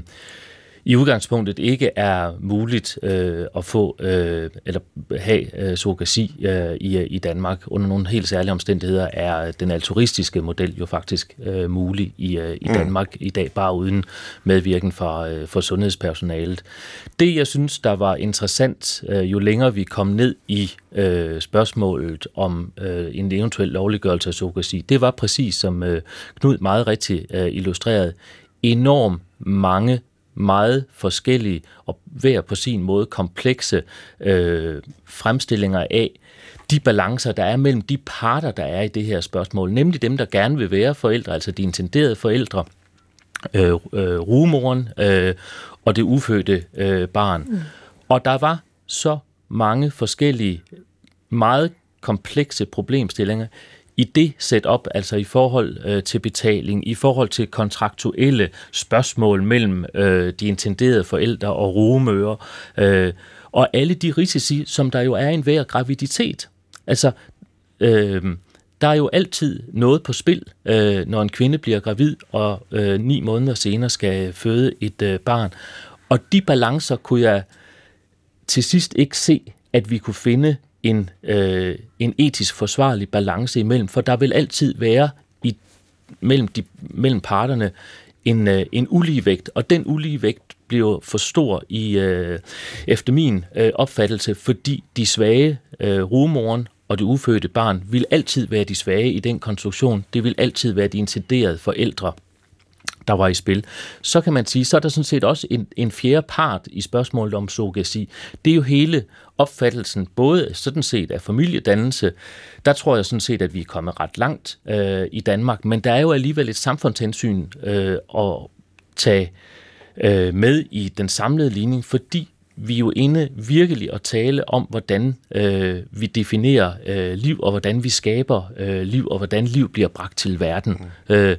i udgangspunktet ikke er muligt øh, at få øh, eller have øh, surrogasi øh, i, i Danmark. Under nogle helt særlige omstændigheder er den altruistiske model jo faktisk øh, mulig i, øh, i mm. Danmark mm. i dag, bare uden medvirken fra, øh, for sundhedspersonalet. Det, jeg synes, der var interessant, øh, jo længere vi kom ned i øh, spørgsmålet om øh, en eventuel lovliggørelse af surrogasi, det var præcis, som øh, Knud meget rigtigt øh, illustreret, enormt mange meget forskellige og hver på sin måde komplekse øh, fremstillinger af de balancer, der er mellem de parter, der er i det her spørgsmål, nemlig dem, der gerne vil være forældre, altså de intenderede forældre, øh, øh, rumoren øh, og det ufødte øh, barn. Mm. Og der var så mange forskellige, meget komplekse problemstillinger i det setup, altså i forhold øh, til betaling, i forhold til kontraktuelle spørgsmål mellem øh, de intenderede forældre og rumører, øh, og alle de risici, som der jo er i enhver graviditet. Altså, øh, der er jo altid noget på spil, øh, når en kvinde bliver gravid og øh, ni måneder senere skal føde et øh, barn. Og de balancer kunne jeg til sidst ikke se, at vi kunne finde en, øh, en etisk forsvarlig balance imellem, for der vil altid være i, mellem, de, mellem parterne en, øh, en ulige vægt, og den ulige vægt bliver for stor i øh, efter min øh, opfattelse, fordi de svage, øh, rumoren og det ufødte barn, vil altid være de svage i den konstruktion. Det vil altid være de intenderede forældre, der var i spil. Så kan man sige, så er der sådan set også en, en fjerde part i spørgsmålet om surrogasi. Det er jo hele opfattelsen, både sådan set af familiedannelse, der tror jeg sådan set, at vi er kommet ret langt øh, i Danmark, men der er jo alligevel et samfundshensyn øh, at tage øh, med i den samlede ligning, fordi vi er jo inde virkelig at tale om, hvordan øh, vi definerer øh, liv, og hvordan vi skaber øh, liv, og hvordan liv bliver bragt til verden. Mm. Øh,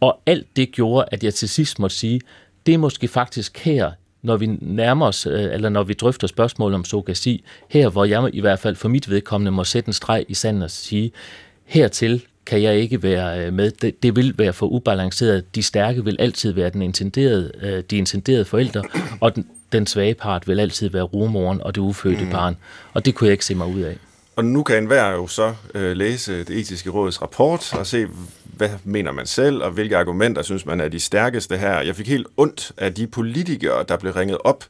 og alt det gjorde, at jeg til sidst måtte sige, det er måske faktisk her, når vi nærmer os, øh, eller når vi drøfter spørgsmål om surrogasi, her hvor jeg i hvert fald for mit vedkommende må sætte en streg i sanden og sige, hertil kan jeg ikke være øh, med. Det, det vil være for ubalanceret. De stærke vil altid være den intenderede, øh, de intenderede forældre, og den, den svage part vil altid være rumoren og det ufødte mm. barn. Og det kunne jeg ikke se mig ud af. Og nu kan enhver jo så øh, læse det etiske råds rapport og se, hvad mener man selv, og hvilke argumenter synes man er de stærkeste her. Jeg fik helt ondt af de politikere, der blev ringet op.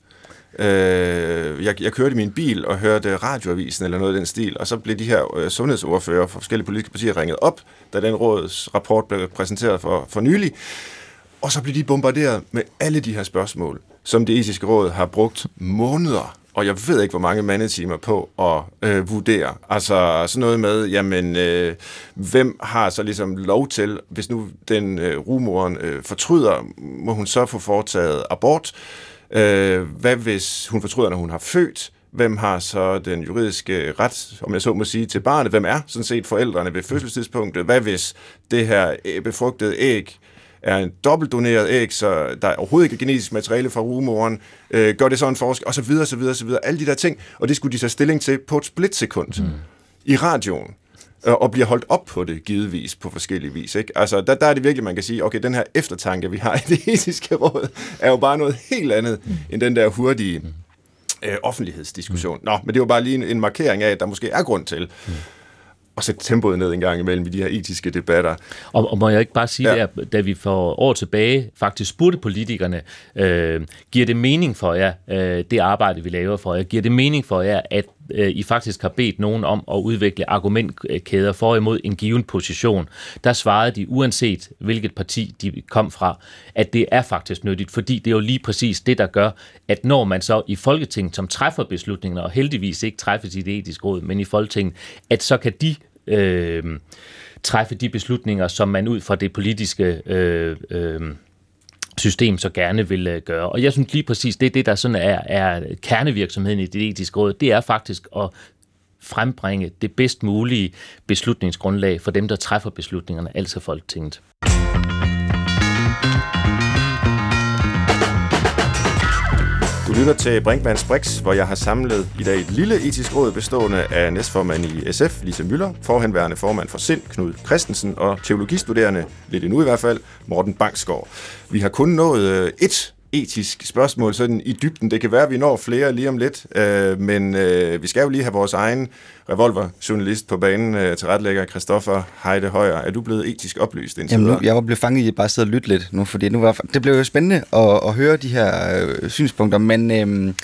Øh, jeg, jeg kørte i min bil og hørte radioavisen eller noget af den stil, og så blev de her øh, sundhedsordfører fra forskellige politiske partier ringet op, da den råds rapport blev præsenteret for, for nylig. Og så blev de bombarderet med alle de her spørgsmål, som det etiske råd har brugt måneder og jeg ved ikke, hvor mange mandetimer på at øh, vurdere. Altså sådan noget med, jamen, øh, hvem har så ligesom lov til, hvis nu den øh, rumoren øh, fortryder, må hun så få foretaget abort? Øh, hvad hvis hun fortryder, når hun har født? Hvem har så den juridiske ret, om jeg så må sige, til barnet? Hvem er sådan set forældrene ved fødselstidspunktet? Hvad hvis det her befrugtede æg er en dobbeltdoneret æg, så der er overhovedet ikke genetisk materiale fra rugemoren, øh, gør det så en forskel, og så videre, så videre, så videre. Alle de der ting, og det skulle de så stilling til på et splitsekund mm. i radioen øh, og bliver holdt op på det, givetvis, på forskellige vis. Ikke? Altså, der, der er det virkelig, man kan sige, okay, den her eftertanke, vi har i det etiske råd, er jo bare noget helt andet, mm. end den der hurtige øh, offentlighedsdiskussion. Mm. Nå, men det var bare lige en, en markering af, at der måske er grund til mm at sætte tempoet ned en gang imellem i de her etiske debatter. Og, og må jeg ikke bare sige, ja. der, da vi for år tilbage faktisk spurgte politikerne, øh, giver det mening for jer, øh, det arbejde, vi laver for jer, giver det mening for jer, at øh, I faktisk har bedt nogen om at udvikle argumentkæder for imod en given position, der svarede de, uanset hvilket parti de kom fra, at det er faktisk nyttigt, fordi det er jo lige præcis det, der gør, at når man så i Folketinget, som træffer beslutninger, og heldigvis ikke træffes i det etiske råd, men i Folketinget, at så kan de øh, træffe de beslutninger, som man ud fra det politiske øh, øh, system så gerne vil øh, gøre. Og jeg synes lige præcis, det er det, der sådan er, er kernevirksomheden i det etiske råd, det er faktisk at frembringe det bedst mulige beslutningsgrundlag for dem, der træffer beslutningerne, altså Folketinget. Lytter til Brinkmanns Brix, hvor jeg har samlet i dag et lille etisk råd bestående af næstformand i SF, Lise Møller, forhenværende formand for SIND, Knud Christensen, og teologistuderende, lidt endnu i hvert fald, Morten Bangsgaard. Vi har kun nået øh, et etisk spørgsmål sådan i dybden. Det kan være, at vi når flere lige om lidt, øh, men øh, vi skal jo lige have vores egen revolverjournalist på banen, øh, tilrettelægger Christoffer Heide Højer. Er du blevet etisk oplyst indtil Jamen, nu, jeg var blevet fanget i at bare sidde og lytte lidt nu, fordi nu var, det blev jo spændende at, at høre de her øh, synspunkter, men øh,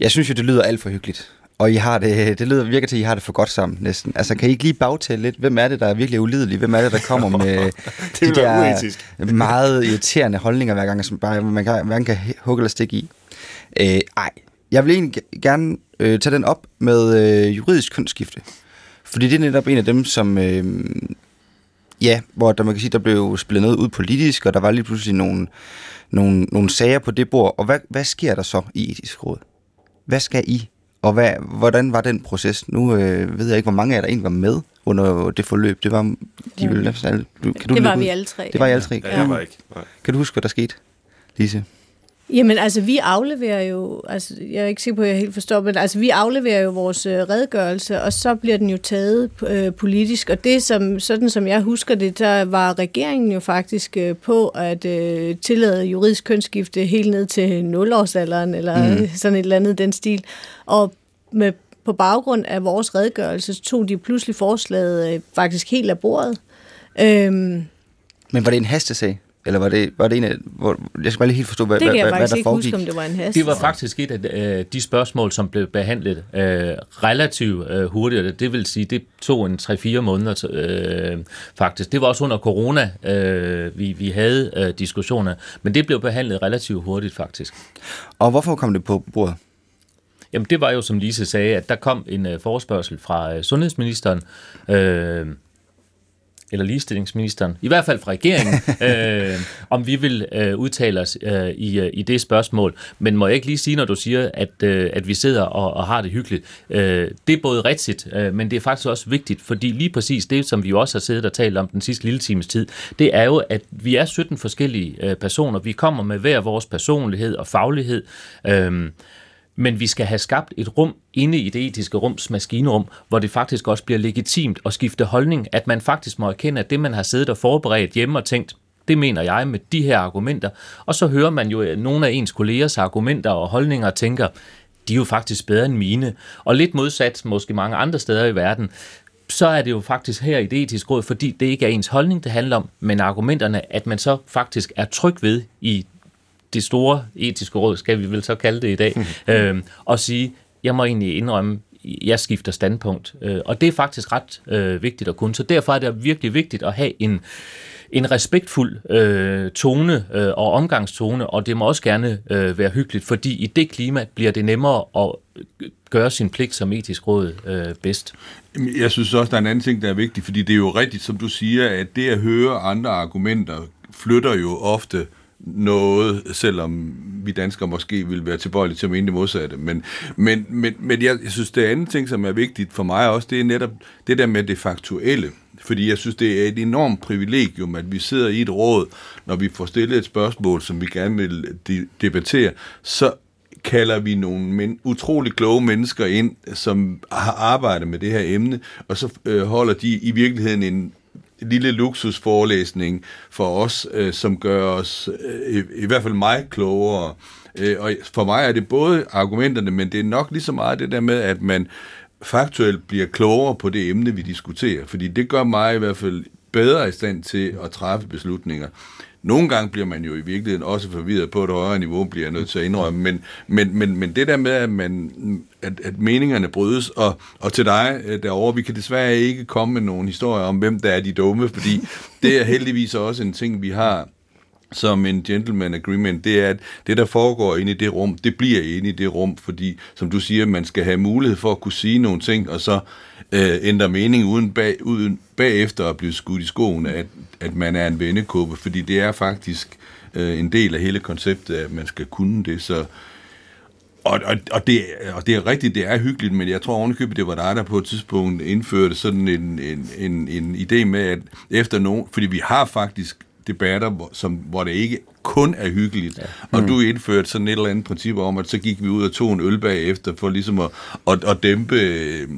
jeg synes jo, det lyder alt for hyggeligt. Og I har det, det lyder, virker til, at I har det for godt sammen næsten. Altså, kan I ikke lige bagtale lidt? Hvem er det, der er virkelig ulidelig? Hvem er det, der kommer med de der uetisk. meget irriterende holdninger hver gang, som bare, man kan, man kan hugge eller stikke i? Øh, ej, jeg vil egentlig gerne øh, tage den op med øh, juridisk kønsskifte. Fordi det er netop en af dem, som... Øh, ja, hvor der, man kan sige, der blev spillet noget ud politisk, og der var lige pludselig nogle, nogle, nogle sager på det bord. Og hvad, hvad sker der så i etisk råd? Hvad skal I og hvad, hvordan var den proces? Nu øh, ved jeg ikke, hvor mange af der egentlig var med under det forløb. Det var de ja. ville kan du det var vi alle tre. Det var I alle tre. Ja, jeg var ikke. Nej. Kan du huske, hvad der skete, Lise? Jamen altså, vi afleverer jo, altså jeg er ikke sikker på, at jeg helt forstår, men altså vi afleverer jo vores øh, redegørelse, og så bliver den jo taget øh, politisk, og det som, sådan som jeg husker det, der var regeringen jo faktisk øh, på at øh, tillade juridisk kønsskifte helt ned til nulårsalderen, eller mm. sådan et eller andet den stil, og med, på baggrund af vores redegørelse, tog de pludselig forslaget øh, faktisk helt af bordet. Øhm, men var det en hastesag? Eller var det, var det en af, hvor, jeg skal bare lige helt forstå, hvad, det hvad, hvad, hvad der ikke foregik. Huske, om det var en hast. Det var faktisk et af øh, de spørgsmål, som blev behandlet øh, relativt øh, hurtigt. Det vil sige, det tog en 3-4 måneder øh, faktisk. Det var også under corona, øh, vi, vi havde øh, diskussioner, men det blev behandlet relativt hurtigt faktisk. Og hvorfor kom det på bordet? Jamen det var jo, som Lise sagde, at der kom en øh, forespørgsel fra øh, sundhedsministeren, øh, eller ligestillingsministeren, i hvert fald fra regeringen, øh, om vi vil øh, udtale os øh, i, øh, i det spørgsmål. Men må jeg ikke lige sige, når du siger, at, øh, at vi sidder og, og har det hyggeligt. Øh, det er både rigtigt, øh, men det er faktisk også vigtigt, fordi lige præcis det, som vi også har siddet og talt om den sidste lille times tid, det er jo, at vi er 17 forskellige øh, personer. Vi kommer med hver vores personlighed og faglighed. Øh, men vi skal have skabt et rum inde i det etiske rums maskinrum, hvor det faktisk også bliver legitimt at skifte holdning, at man faktisk må erkende, at det, man har siddet og forberedt hjemme og tænkt, det mener jeg med de her argumenter, og så hører man jo øh, nogle af ens kollegers argumenter og holdninger og tænker, de er jo faktisk bedre end mine. Og lidt modsat måske mange andre steder i verden, så er det jo faktisk her i det etiske råd, fordi det ikke er ens holdning, det handler om, men argumenterne, at man så faktisk er tryg ved i det store etiske råd, skal vi vel så kalde det i dag, øh, og sige, jeg må egentlig indrømme, jeg skifter standpunkt. Øh, og det er faktisk ret øh, vigtigt at kunne. Så derfor er det virkelig vigtigt at have en, en respektfuld øh, tone øh, og omgangstone, og det må også gerne øh, være hyggeligt, fordi i det klima bliver det nemmere at gøre sin pligt som etisk råd øh, bedst. Jeg synes også, der er en anden ting, der er vigtig, fordi det er jo rigtigt, som du siger, at det at høre andre argumenter flytter jo ofte noget, selvom vi danskere måske vil være tilbøjelige til at mene det modsatte. Men, men, men, men jeg, jeg synes, det andet ting, som er vigtigt for mig også, det er netop det der med det faktuelle. Fordi jeg synes, det er et enormt privilegium, at vi sidder i et råd, når vi får stillet et spørgsmål, som vi gerne vil debattere, så kalder vi nogle men, utrolig kloge mennesker ind, som har arbejdet med det her emne, og så øh, holder de i virkeligheden en lille luksusforelæsning for os, øh, som gør os, øh, i, i hvert fald mig, klogere. Øh, og for mig er det både argumenterne, men det er nok lige så meget det der med, at man faktuelt bliver klogere på det emne, vi diskuterer. Fordi det gør mig i hvert fald bedre i stand til at træffe beslutninger. Nogle gange bliver man jo i virkeligheden også forvirret på et højere niveau, bliver jeg nødt til at indrømme, men, men, men, men det der med, at, man, at, at meningerne brydes, og, og til dig øh, derovre, vi kan desværre ikke komme med nogen historier om, hvem der er de dumme, fordi det er heldigvis også en ting, vi har som en gentleman agreement, det er, at det, der foregår inde i det rum, det bliver inde i det rum, fordi, som du siger, man skal have mulighed for at kunne sige nogle ting, og så øh, ændre mening uden, bag, uden bagefter at blive skudt i skoen, at, at man er en vennekåbe, fordi det er faktisk øh, en del af hele konceptet, at man skal kunne det, så og, og, og, det, og det er rigtigt, det er hyggeligt, men jeg tror ovenikøbet, det var dig, der på et tidspunkt indførte sådan en, en, en, en idé med, at efter nogen, fordi vi har faktisk debatter, som, hvor det ikke kun er hyggeligt. Ja. Og mm. du indførte sådan et eller andet princip om, at så gik vi ud og tog en øl bagefter, for ligesom at, at, at dæmpe... Øh,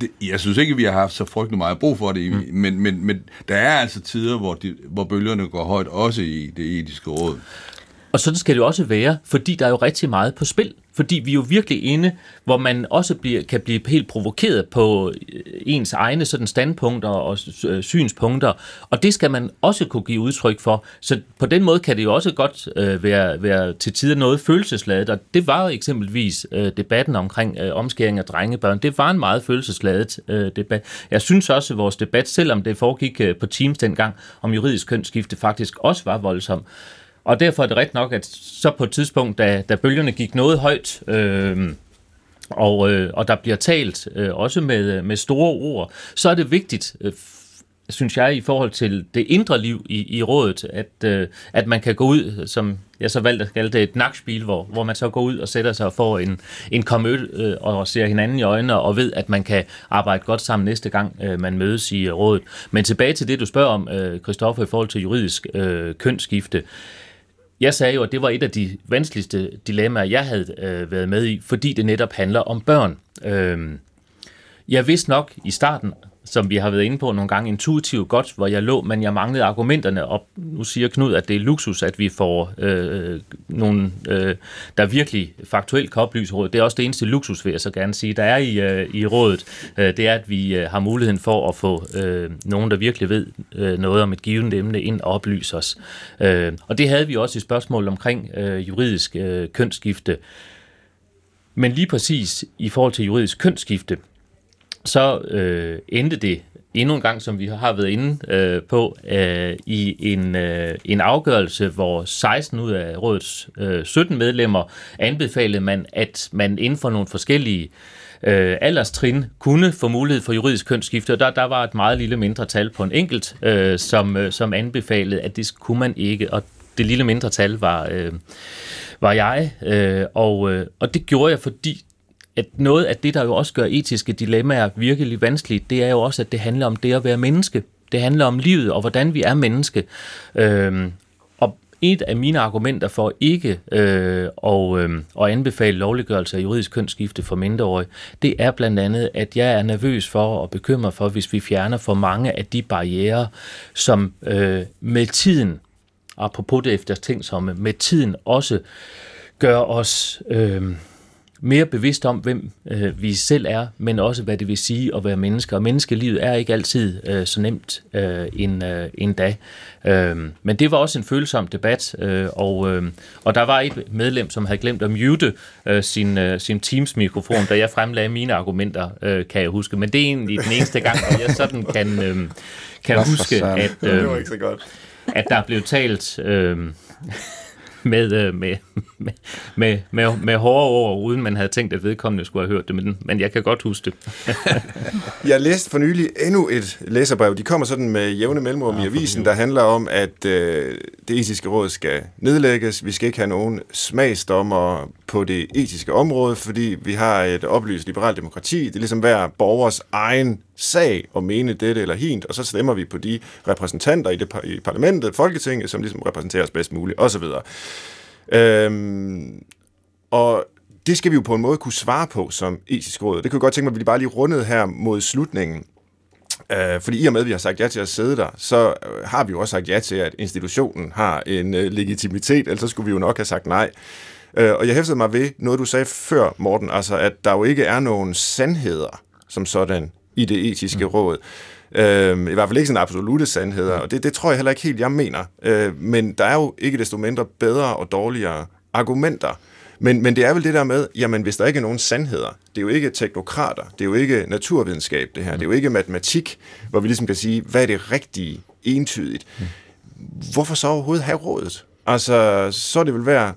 det, jeg synes ikke, vi har haft så frygtelig meget brug for det, mm. men, men, men der er altså tider, hvor, de, hvor bølgerne går højt, også i det etiske råd. Og sådan skal det jo også være, fordi der er jo rigtig meget på spil. Fordi vi er jo virkelig inde, hvor man også bliver, kan blive helt provokeret på øh, ens egne sådan standpunkter og øh, synspunkter. Og det skal man også kunne give udtryk for. Så på den måde kan det jo også godt øh, være, være til tider noget følelsesladet. Og det var jo eksempelvis øh, debatten omkring øh, omskæring af drengebørn. Det var en meget følelsesladet øh, debat. Jeg synes også, at vores debat, selvom det foregik øh, på Teams dengang om juridisk kønsskifte, faktisk også var voldsom. Og derfor er det ret nok, at så på et tidspunkt, da, da bølgerne gik noget højt, øh, og, øh, og der bliver talt øh, også med, øh, med store ord, så er det vigtigt, øh, synes jeg, i forhold til det indre liv i, i rådet, at, øh, at man kan gå ud, som jeg så valgte at kalde det, et nakspil, hvor, hvor man så går ud og sætter sig og får en, en komøl øh, og ser hinanden i øjnene og ved, at man kan arbejde godt sammen næste gang, øh, man mødes i rådet. Men tilbage til det, du spørger om, øh, Christoffer, i forhold til juridisk øh, kønsskifte. Jeg sagde jo, at det var et af de vanskeligste dilemmaer, jeg havde øh, været med i, fordi det netop handler om børn. Øh, jeg vidste nok i starten, som vi har været inde på nogle gange, intuitivt godt, hvor jeg lå, men jeg manglede argumenterne, og nu siger Knud, at det er luksus, at vi får øh, nogen, øh, der virkelig faktuelt kan oplyse rådet. Det er også det eneste luksus, vil jeg så gerne sige, der er i, øh, i rådet. Øh, det er, at vi øh, har muligheden for at få øh, nogen, der virkelig ved øh, noget om et givet emne, ind og oplyse os. Øh, og det havde vi også i spørgsmål omkring øh, juridisk øh, kønsskifte. Men lige præcis i forhold til juridisk kønsskifte, så øh, endte det endnu en gang, som vi har været inde øh, på, øh, i en, øh, en afgørelse, hvor 16 ud af rådets øh, 17 medlemmer anbefalede man, at man inden for nogle forskellige øh, alderstrin kunne få mulighed for juridisk kønsskifte, og der, der var et meget lille mindre tal på en enkelt, øh, som, øh, som anbefalede, at det kunne man ikke, og det lille mindre tal var, øh, var jeg, øh, og, øh, og det gjorde jeg, fordi at noget af det, der jo også gør etiske dilemmaer virkelig vanskeligt, det er jo også, at det handler om det at være menneske. Det handler om livet og hvordan vi er menneske. Øhm, og et af mine argumenter for ikke øh, og, øh, at anbefale lovliggørelse af juridisk kønsskifte for mindreårige, det er blandt andet, at jeg er nervøs for og bekymret for, hvis vi fjerner for mange af de barriere, som øh, med tiden, apropos det efter ting som med tiden også gør os... Øh, mere bevidst om, hvem øh, vi selv er, men også hvad det vil sige at være mennesker. Og menneskelivet er ikke altid øh, så nemt øh, en, øh, en dag. Øh, men det var også en følsom debat, øh, og, øh, og der var et medlem, som havde glemt at mute øh, sin, øh, sin Teams-mikrofon, da jeg fremlagde mine argumenter, øh, kan jeg huske. Men det er egentlig den eneste gang, at jeg sådan kan, øh, kan huske, at, øh, at der blev talt... Øh, med, øh, med, med, med, med, med hårde ord, uden man havde tænkt, at vedkommende skulle have hørt det, men, men jeg kan godt huske det. jeg læste for nylig endnu et læserbrev. De kommer sådan med jævne mellemrum ja, i avisen, der handler om, at øh, det etiske råd skal nedlægges. Vi skal ikke have nogen smagsdommer på det etiske område, fordi vi har et oplyst liberalt demokrati. Det er ligesom hver borgers egen sag og mene dette eller hint, og så stemmer vi på de repræsentanter i, det, i parlamentet, Folketinget, som ligesom repræsenterer os bedst muligt, osv. Øhm, og det skal vi jo på en måde kunne svare på som etisk råd. Det kunne jeg godt tænke mig, at vi bare lige rundede her mod slutningen. Øh, fordi i og med, at vi har sagt ja til at sidde der, så øh, har vi jo også sagt ja til, at institutionen har en øh, legitimitet, ellers så skulle vi jo nok have sagt nej. Øh, og jeg hæftede mig ved noget, du sagde før, Morten, altså at der jo ikke er nogen sandheder som sådan i det etiske mm. råd. Øh, I hvert fald ikke sådan absolute sandheder, mm. og det, det tror jeg heller ikke helt, jeg mener. Øh, men der er jo ikke desto mindre bedre og dårligere argumenter. Men, men det er vel det der med, jamen hvis der ikke er nogen sandheder, det er jo ikke teknokrater, det er jo ikke naturvidenskab det her, det er jo ikke matematik, hvor vi ligesom kan sige, hvad er det rigtige entydigt. Mm. Hvorfor så overhovedet have rådet? Altså, så er det vel være,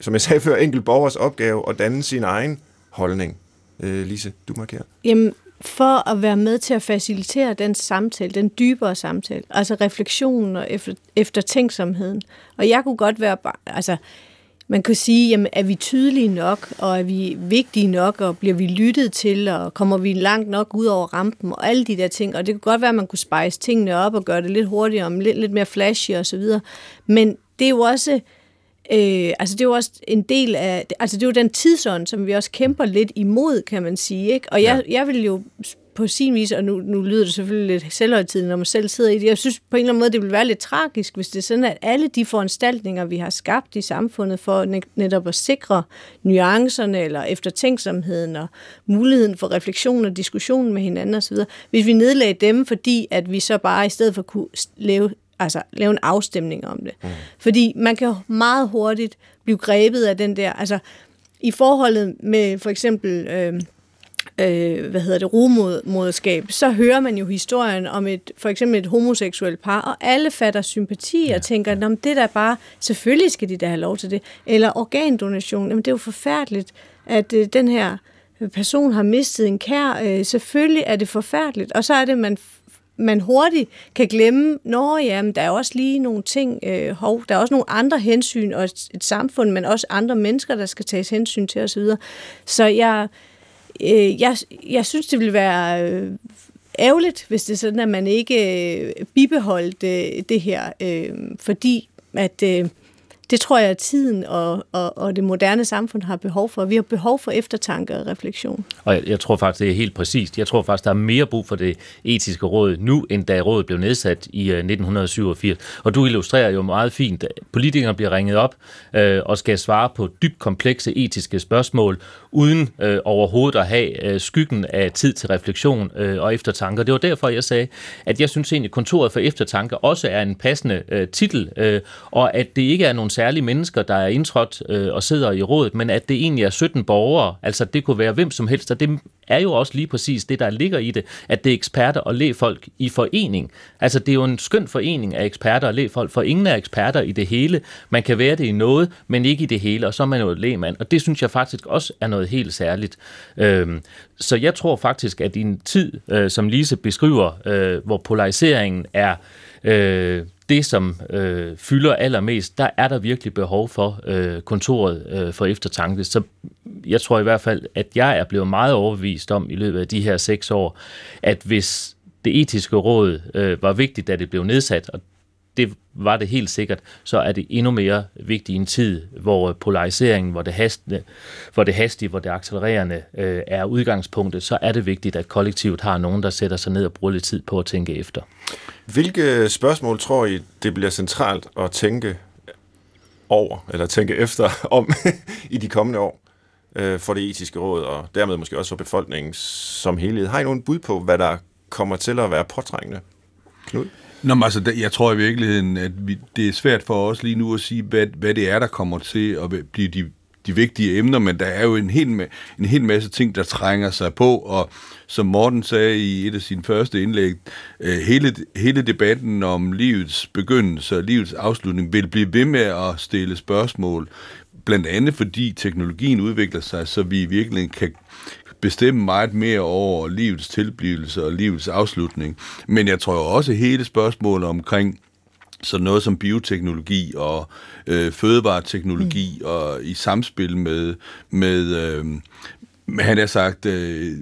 som jeg sagde før, enkelt borgers opgave at danne sin egen holdning. Øh, Lise, du markerer. Jamen, for at være med til at facilitere den samtale, den dybere samtale, altså refleksionen og efter, eftertænksomheden. Og jeg kunne godt være, altså, man kan sige, jamen, er vi tydelige nok, og er vi vigtige nok, og bliver vi lyttet til, og kommer vi langt nok ud over rampen, og alle de der ting. Og det kunne godt være, at man kunne spejse tingene op og gøre det lidt hurtigere, lidt, lidt mere flashy og så videre. Men det er jo også Øh, altså det er jo også en del af, altså det er jo den tidsånd, som vi også kæmper lidt imod, kan man sige. Ikke? Og jeg, ja. jeg vil jo på sin vis, og nu, nu lyder det selvfølgelig lidt selvhøjtidligt, når man selv sidder i det, jeg synes på en eller anden måde, det vil være lidt tragisk, hvis det er sådan, at alle de foranstaltninger, vi har skabt i samfundet for netop at sikre nuancerne eller eftertænksomheden og muligheden for refleksion og diskussion med hinanden osv., hvis vi nedlagde dem, fordi at vi så bare i stedet for kunne leve altså lave en afstemning om det. Mm. Fordi man kan meget hurtigt blive grebet af den der, altså i forholdet med for eksempel øh, øh, hvad hedder det, rumoderskab, så hører man jo historien om et, for eksempel et homoseksuelt par, og alle fatter sympati og ja. tænker, ja. det der bare, selvfølgelig skal de da have lov til det. Eller organdonation, jamen det er jo forfærdeligt, at øh, den her person har mistet en kær, øh, selvfølgelig er det forfærdeligt. Og så er det, man man hurtigt kan glemme, når jamen, der er også lige nogle ting, øh, hov, der er også nogle andre hensyn, og et, et samfund, men også andre mennesker, der skal tages hensyn til osv. Så, så jeg, øh, jeg, jeg synes, det vil være øh, ærgerligt, hvis det er sådan, at man ikke øh, bibeholdt øh, det her, øh, fordi at... Øh, det tror jeg, at tiden og, og, og det moderne samfund har behov for. Vi har behov for eftertanke og refleksion. Og jeg, jeg tror faktisk, det er helt præcist. Jeg tror faktisk, der er mere brug for det etiske råd nu, end da rådet blev nedsat i øh, uh, 1987. Og du illustrerer jo meget fint, at politikere bliver ringet op øh, og skal svare på dybt komplekse etiske spørgsmål, uden øh, overhovedet at have øh, skyggen af tid til refleksion øh, og eftertanke. Og det var derfor, jeg sagde, at jeg synes egentlig, at kontoret for eftertanke også er en passende øh, titel, øh, og at det ikke er nogen særlige mennesker, der er indtrådt øh, og sidder i rådet, men at det egentlig er 17 borgere, altså det kunne være hvem som helst, og det er jo også lige præcis det, der ligger i det, at det er eksperter og lægfolk i forening. Altså det er jo en skøn forening af eksperter og lægfolk, for ingen er eksperter i det hele. Man kan være det i noget, men ikke i det hele, og så er man jo et lægmand, og det synes jeg faktisk også er noget helt særligt. Øhm, så jeg tror faktisk, at i en tid, øh, som Lise beskriver, øh, hvor polariseringen er øh, det, som øh, fylder allermest, der er der virkelig behov for øh, kontoret øh, for eftertanke. Så jeg tror i hvert fald, at jeg er blevet meget overbevist om i løbet af de her seks år, at hvis det etiske råd øh, var vigtigt, da det blev nedsat, og det var det helt sikkert, så er det endnu mere vigtigt i en tid, hvor polariseringen, hvor det hastende, hvor det hastige, hvor det accelererende øh, er udgangspunktet, så er det vigtigt, at kollektivet har nogen, der sætter sig ned og bruger lidt tid på at tænke efter. Hvilke spørgsmål tror I, det bliver centralt at tænke over, eller tænke efter om i de kommende år øh, for det etiske råd, og dermed måske også for befolkningen som helhed? Har I nogen bud på, hvad der kommer til at være påtrængende? Knud? Nå, men altså, jeg tror i virkeligheden, at vi, det er svært for os lige nu at sige, hvad, hvad det er, der kommer til at blive de, de vigtige emner, men der er jo en hel, en hel masse ting, der trænger sig på, og som Morten sagde i et af sine første indlæg, øh, hele, hele debatten om livets begyndelse og livets afslutning vil blive ved med at stille spørgsmål, blandt andet fordi teknologien udvikler sig, så vi virkelig kan bestemme meget mere over livets tilblivelse og livets afslutning. Men jeg tror også hele spørgsmålet omkring så noget som bioteknologi og øh, fødevareteknologi mm. og i samspil med, med øh, han har sagt, øh,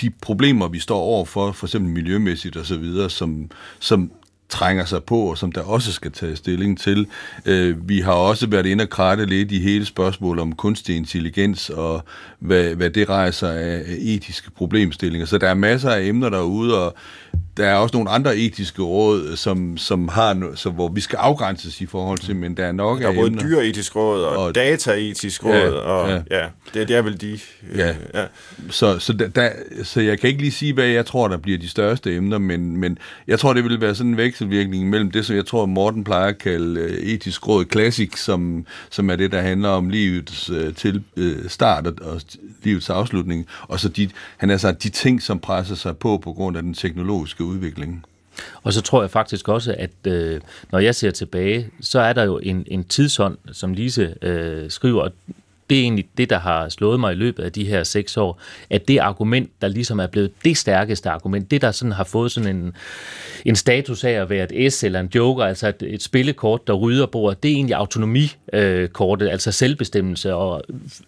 de problemer, vi står overfor, for eksempel miljømæssigt osv., som, som trænger sig på, og som der også skal tage stilling til. Øh, vi har også været inde og kratte lidt i hele spørgsmålet om kunstig intelligens, og hvad, hvad det rejser af etiske problemstillinger. Så der er masser af emner derude, og der er også nogle andre etiske råd, som, som har, så, hvor vi skal afgrænses i forhold til, men der er nok Der er både dyreetisk råd og, og dataetisk råd, ja, og ja, ja det, det er vel de. Øh, ja. ja. Så, så, der, der, så jeg kan ikke lige sige, hvad jeg tror, der bliver de største emner, men, men jeg tror, det vil være sådan en vekselvirkning mellem det, som jeg tror, Morten plejer at kalde uh, etisk råd klassik, som, som er det, der handler om livets uh, til uh, start og, og livets afslutning, og så de, han har sagt, de ting, som presser sig på på grund af den teknologiske udvikling. Og så tror jeg faktisk også, at øh, når jeg ser tilbage, så er der jo en, en tidshånd, som Lise øh, skriver, det er egentlig det, der har slået mig i løbet af de her seks år, at det argument, der ligesom er blevet det stærkeste argument, det der sådan har fået sådan en, en status af at være et S eller en joker, altså et, et spillekort, der rydder bordet, det er egentlig autonomikortet, altså selvbestemmelse og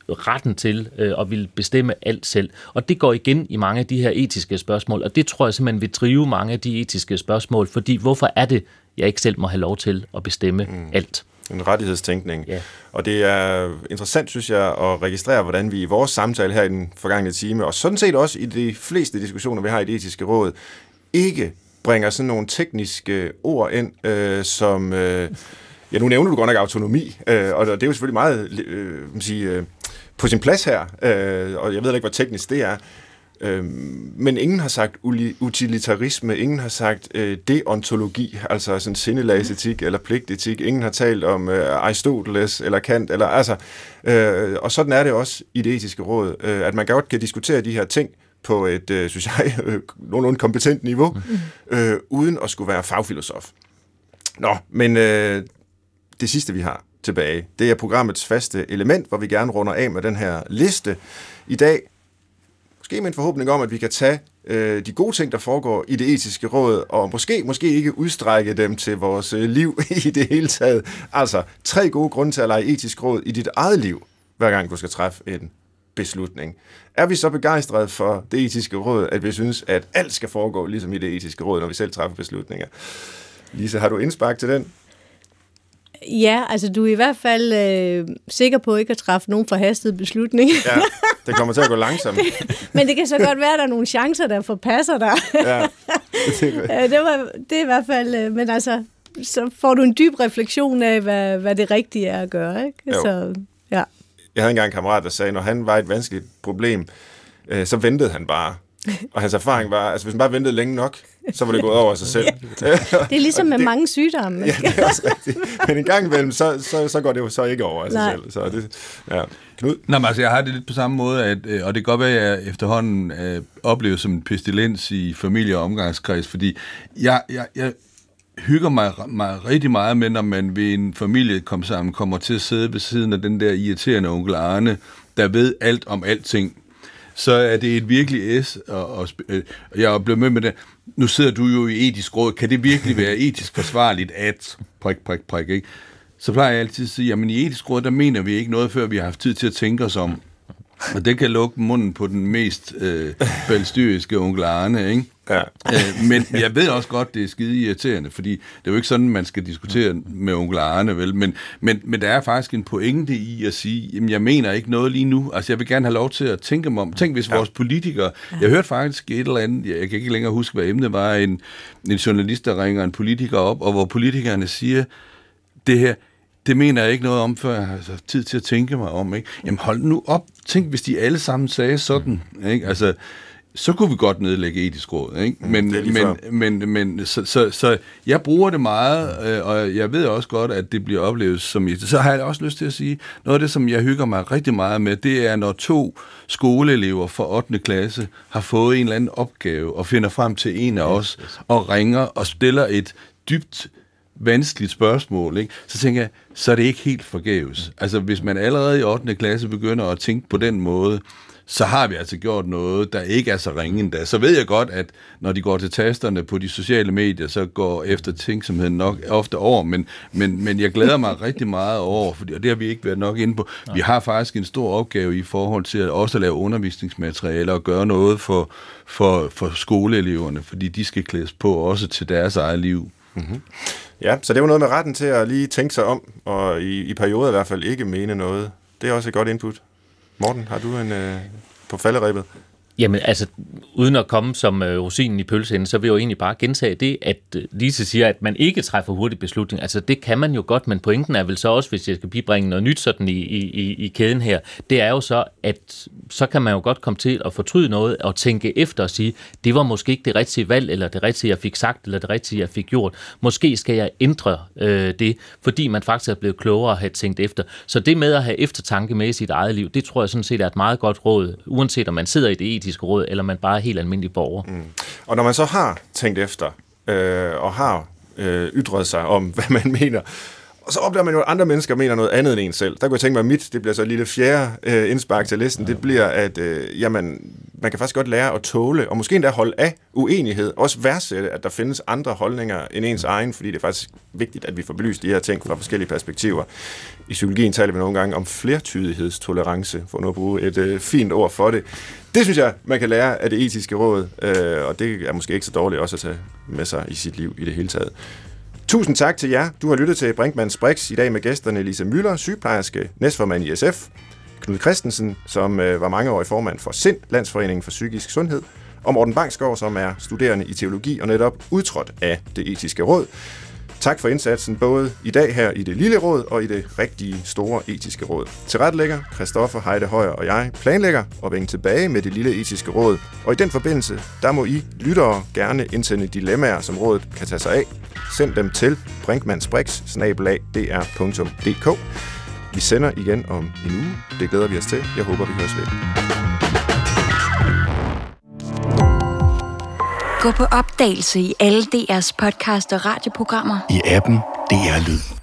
retten til øh, at ville bestemme alt selv. Og det går igen i mange af de her etiske spørgsmål, og det tror jeg simpelthen vil drive mange af de etiske spørgsmål, fordi hvorfor er det, jeg ikke selv må have lov til at bestemme mm. alt? En rettighedstænkning. Ja. Og det er interessant, synes jeg, at registrere, hvordan vi i vores samtale her i den forgangne time, og sådan set også i de fleste diskussioner, vi har i det etiske råd, ikke bringer sådan nogle tekniske ord ind, øh, som... Øh, ja, nu nævner du godt nok autonomi, øh, og det er jo selvfølgelig meget øh, sige, øh, på sin plads her, øh, og jeg ved ikke, hvor teknisk det er, Øhm, men ingen har sagt utilitarisme, ingen har sagt øh, deontologi, altså sådan sindelagsetik eller pligtetik, ingen har talt om øh, Aristoteles eller Kant, eller, altså, øh, og sådan er det også i det etiske råd, øh, at man godt kan diskutere de her ting på et, øh, synes jeg, øh, nogenlunde kompetent niveau, mm. øh, uden at skulle være fagfilosof. Nå, men øh, det sidste vi har tilbage, det er programmets faste element, hvor vi gerne runder af med den her liste. I dag Måske med en forhåbning om, at vi kan tage øh, de gode ting, der foregår i det etiske råd, og måske, måske ikke udstrække dem til vores øh, liv i det hele taget. Altså, tre gode grunde til at lege etisk råd i dit eget liv, hver gang du skal træffe en beslutning. Er vi så begejstrede for det etiske råd, at vi synes, at alt skal foregå ligesom i det etiske råd, når vi selv træffer beslutninger? Lise, har du indspark til den? Ja, altså du er i hvert fald øh, sikker på ikke at træffe nogen forhastede beslutninger. Ja, det kommer til at gå langsomt. Men det kan så godt være, at der er nogle chancer, der forpasser dig. ja, det, det, var, det er i hvert fald, øh, men altså, så får du en dyb refleksion af, hvad, hvad det rigtige er at gøre. Ikke? Jo. Så, ja. Jeg havde engang en kammerat, der sagde, at når han var et vanskeligt problem, øh, så ventede han bare. Og hans erfaring var, altså hvis man bare ventede længe nok, så var det gået over sig selv. det er ligesom med det, mange sygdomme. ja, det er også rigtigt. Men en gang imellem, så, så, så går det jo så ikke over af sig selv. Så det, ja. Knud? Nå, men altså, jeg har det lidt på samme måde, at, øh, og det kan godt være, at jeg efterhånden øh, oplever som en pestilens i familie- og omgangskreds, fordi jeg, jeg, jeg hygger mig, mig rigtig meget med, når man ved en familie kommer sammen, kommer til at sidde ved siden af den der irriterende onkel Arne, der ved alt om alting så er det et virkelig S, og, og øh, jeg er blevet med med det. Nu sidder du jo i etisk råd. Kan det virkelig være etisk forsvarligt at... Prik, prik, prik, ikke? Så plejer jeg altid at sige, jamen i etisk råd, der mener vi ikke noget, før vi har haft tid til at tænke os om. Og det kan lukke munden på den mest øh, balstyriske onkel Arne, ikke? Ja. øh, men jeg ved også godt, det er skide irriterende, fordi det er jo ikke sådan, man skal diskutere med onkel Arne, vel? Men, men, men der er faktisk en pointe i at sige, jamen jeg mener ikke noget lige nu. Altså jeg vil gerne have lov til at tænke mig om. Tænk hvis ja. vores politikere... Jeg hørte faktisk et eller andet, jeg kan ikke længere huske, hvad emnet var, en, en journalist, der ringer en politiker op, og hvor politikerne siger, det her, det mener jeg ikke noget om, før jeg har altså, tid til at tænke mig om. Ikke? Jamen hold nu op. Tænk, hvis de alle sammen sagde sådan. Ikke? Altså, så kunne vi godt nedlægge etisk råd. Ikke? Men, det men, men, men så, så, så jeg bruger det meget, øh, og jeg ved også godt, at det bliver oplevet som... Så har jeg også lyst til at sige, noget af det, som jeg hygger mig rigtig meget med, det er, når to skoleelever fra 8. klasse har fået en eller anden opgave, og finder frem til en af os, og ringer og stiller et dybt vanskeligt spørgsmål, ikke? så tænker jeg, så er det ikke helt forgæves. Altså, hvis man allerede i 8. klasse begynder at tænke på den måde, så har vi altså gjort noget, der ikke er så ringe endda. Så ved jeg godt, at når de går til tasterne på de sociale medier, så går efter tænksomheden nok ofte over, men, men, men jeg glæder mig rigtig meget over, fordi, og det har vi ikke været nok inde på. Vi har faktisk en stor opgave i forhold til at også lave undervisningsmateriale og gøre noget for, for, for skoleeleverne, fordi de skal klædes på også til deres eget liv. Ja, så det var noget med retten til at lige tænke sig om, og i, i perioder i hvert fald ikke mene noget. Det er også et godt input. Morten, har du en øh, på falderæbet? Jamen altså, uden at komme som øh, rosinen i pølseenden, så vil jeg jo egentlig bare gentage det, at øh, Lise siger, at man ikke træffer hurtig beslutning. Altså det kan man jo godt, men pointen er vel så også, hvis jeg skal bibringe noget nyt sådan i, i, i- i kæden her, det er jo så, at så kan man jo godt komme til at fortryde noget og tænke efter og sige, det var måske ikke det rigtige valg, eller det rigtige, jeg fik sagt, eller det rigtige, jeg fik gjort. Måske skal jeg ændre øh, det, fordi man faktisk er blevet klogere at have tænkt efter. Så det med at have eftertanke med i sit eget liv, det tror jeg sådan set er et meget godt råd, uanset om man sidder i det etiske råd, eller man bare er helt almindelig borger. Mm. Og når man så har tænkt efter, øh, og har øh, ytret sig om, hvad man mener, og så opdager man jo, at andre mennesker mener noget andet end en selv. Der kunne jeg tænke mig, at mit, det bliver så et lille fjerde øh, indspark til listen, det bliver, at øh, jamen, man kan faktisk godt lære at tåle, og måske endda holde af uenighed, også værdsætte, at der findes andre holdninger end ens egen, fordi det er faktisk vigtigt, at vi får belyst de her ting fra forskellige perspektiver. I psykologien taler vi nogle gange om flertydighedstolerance, for nu at bruge et øh, fint ord for det. Det synes jeg, man kan lære af det etiske råd, øh, og det er måske ikke så dårligt også at tage med sig i sit liv i det hele taget. Tusind tak til jer. Du har lyttet til Brinkmanns Brix i dag med gæsterne Lise Møller, sygeplejerske, næstformand i SF, Knud Christensen, som øh, var mangeårig formand for SIND, Landsforeningen for Psykisk Sundhed, og Morten Bangsgaard, som er studerende i teologi og netop udtrådt af det etiske råd. Tak for indsatsen både i dag her i det lille råd og i det rigtige store etiske råd. Til retlægger Christoffer Heide Højer og jeg planlægger at vende tilbage med det lille etiske råd. Og i den forbindelse, der må I lyttere gerne indsende dilemmaer, som rådet kan tage sig af. Send dem til brinkmannsbrix.dr.dk Vi sender igen om en uge. Det glæder vi os til. Jeg håber, vi høres ved. Gå på opdagelse i alle DR's podcast og radioprogrammer. I appen DR Lyd.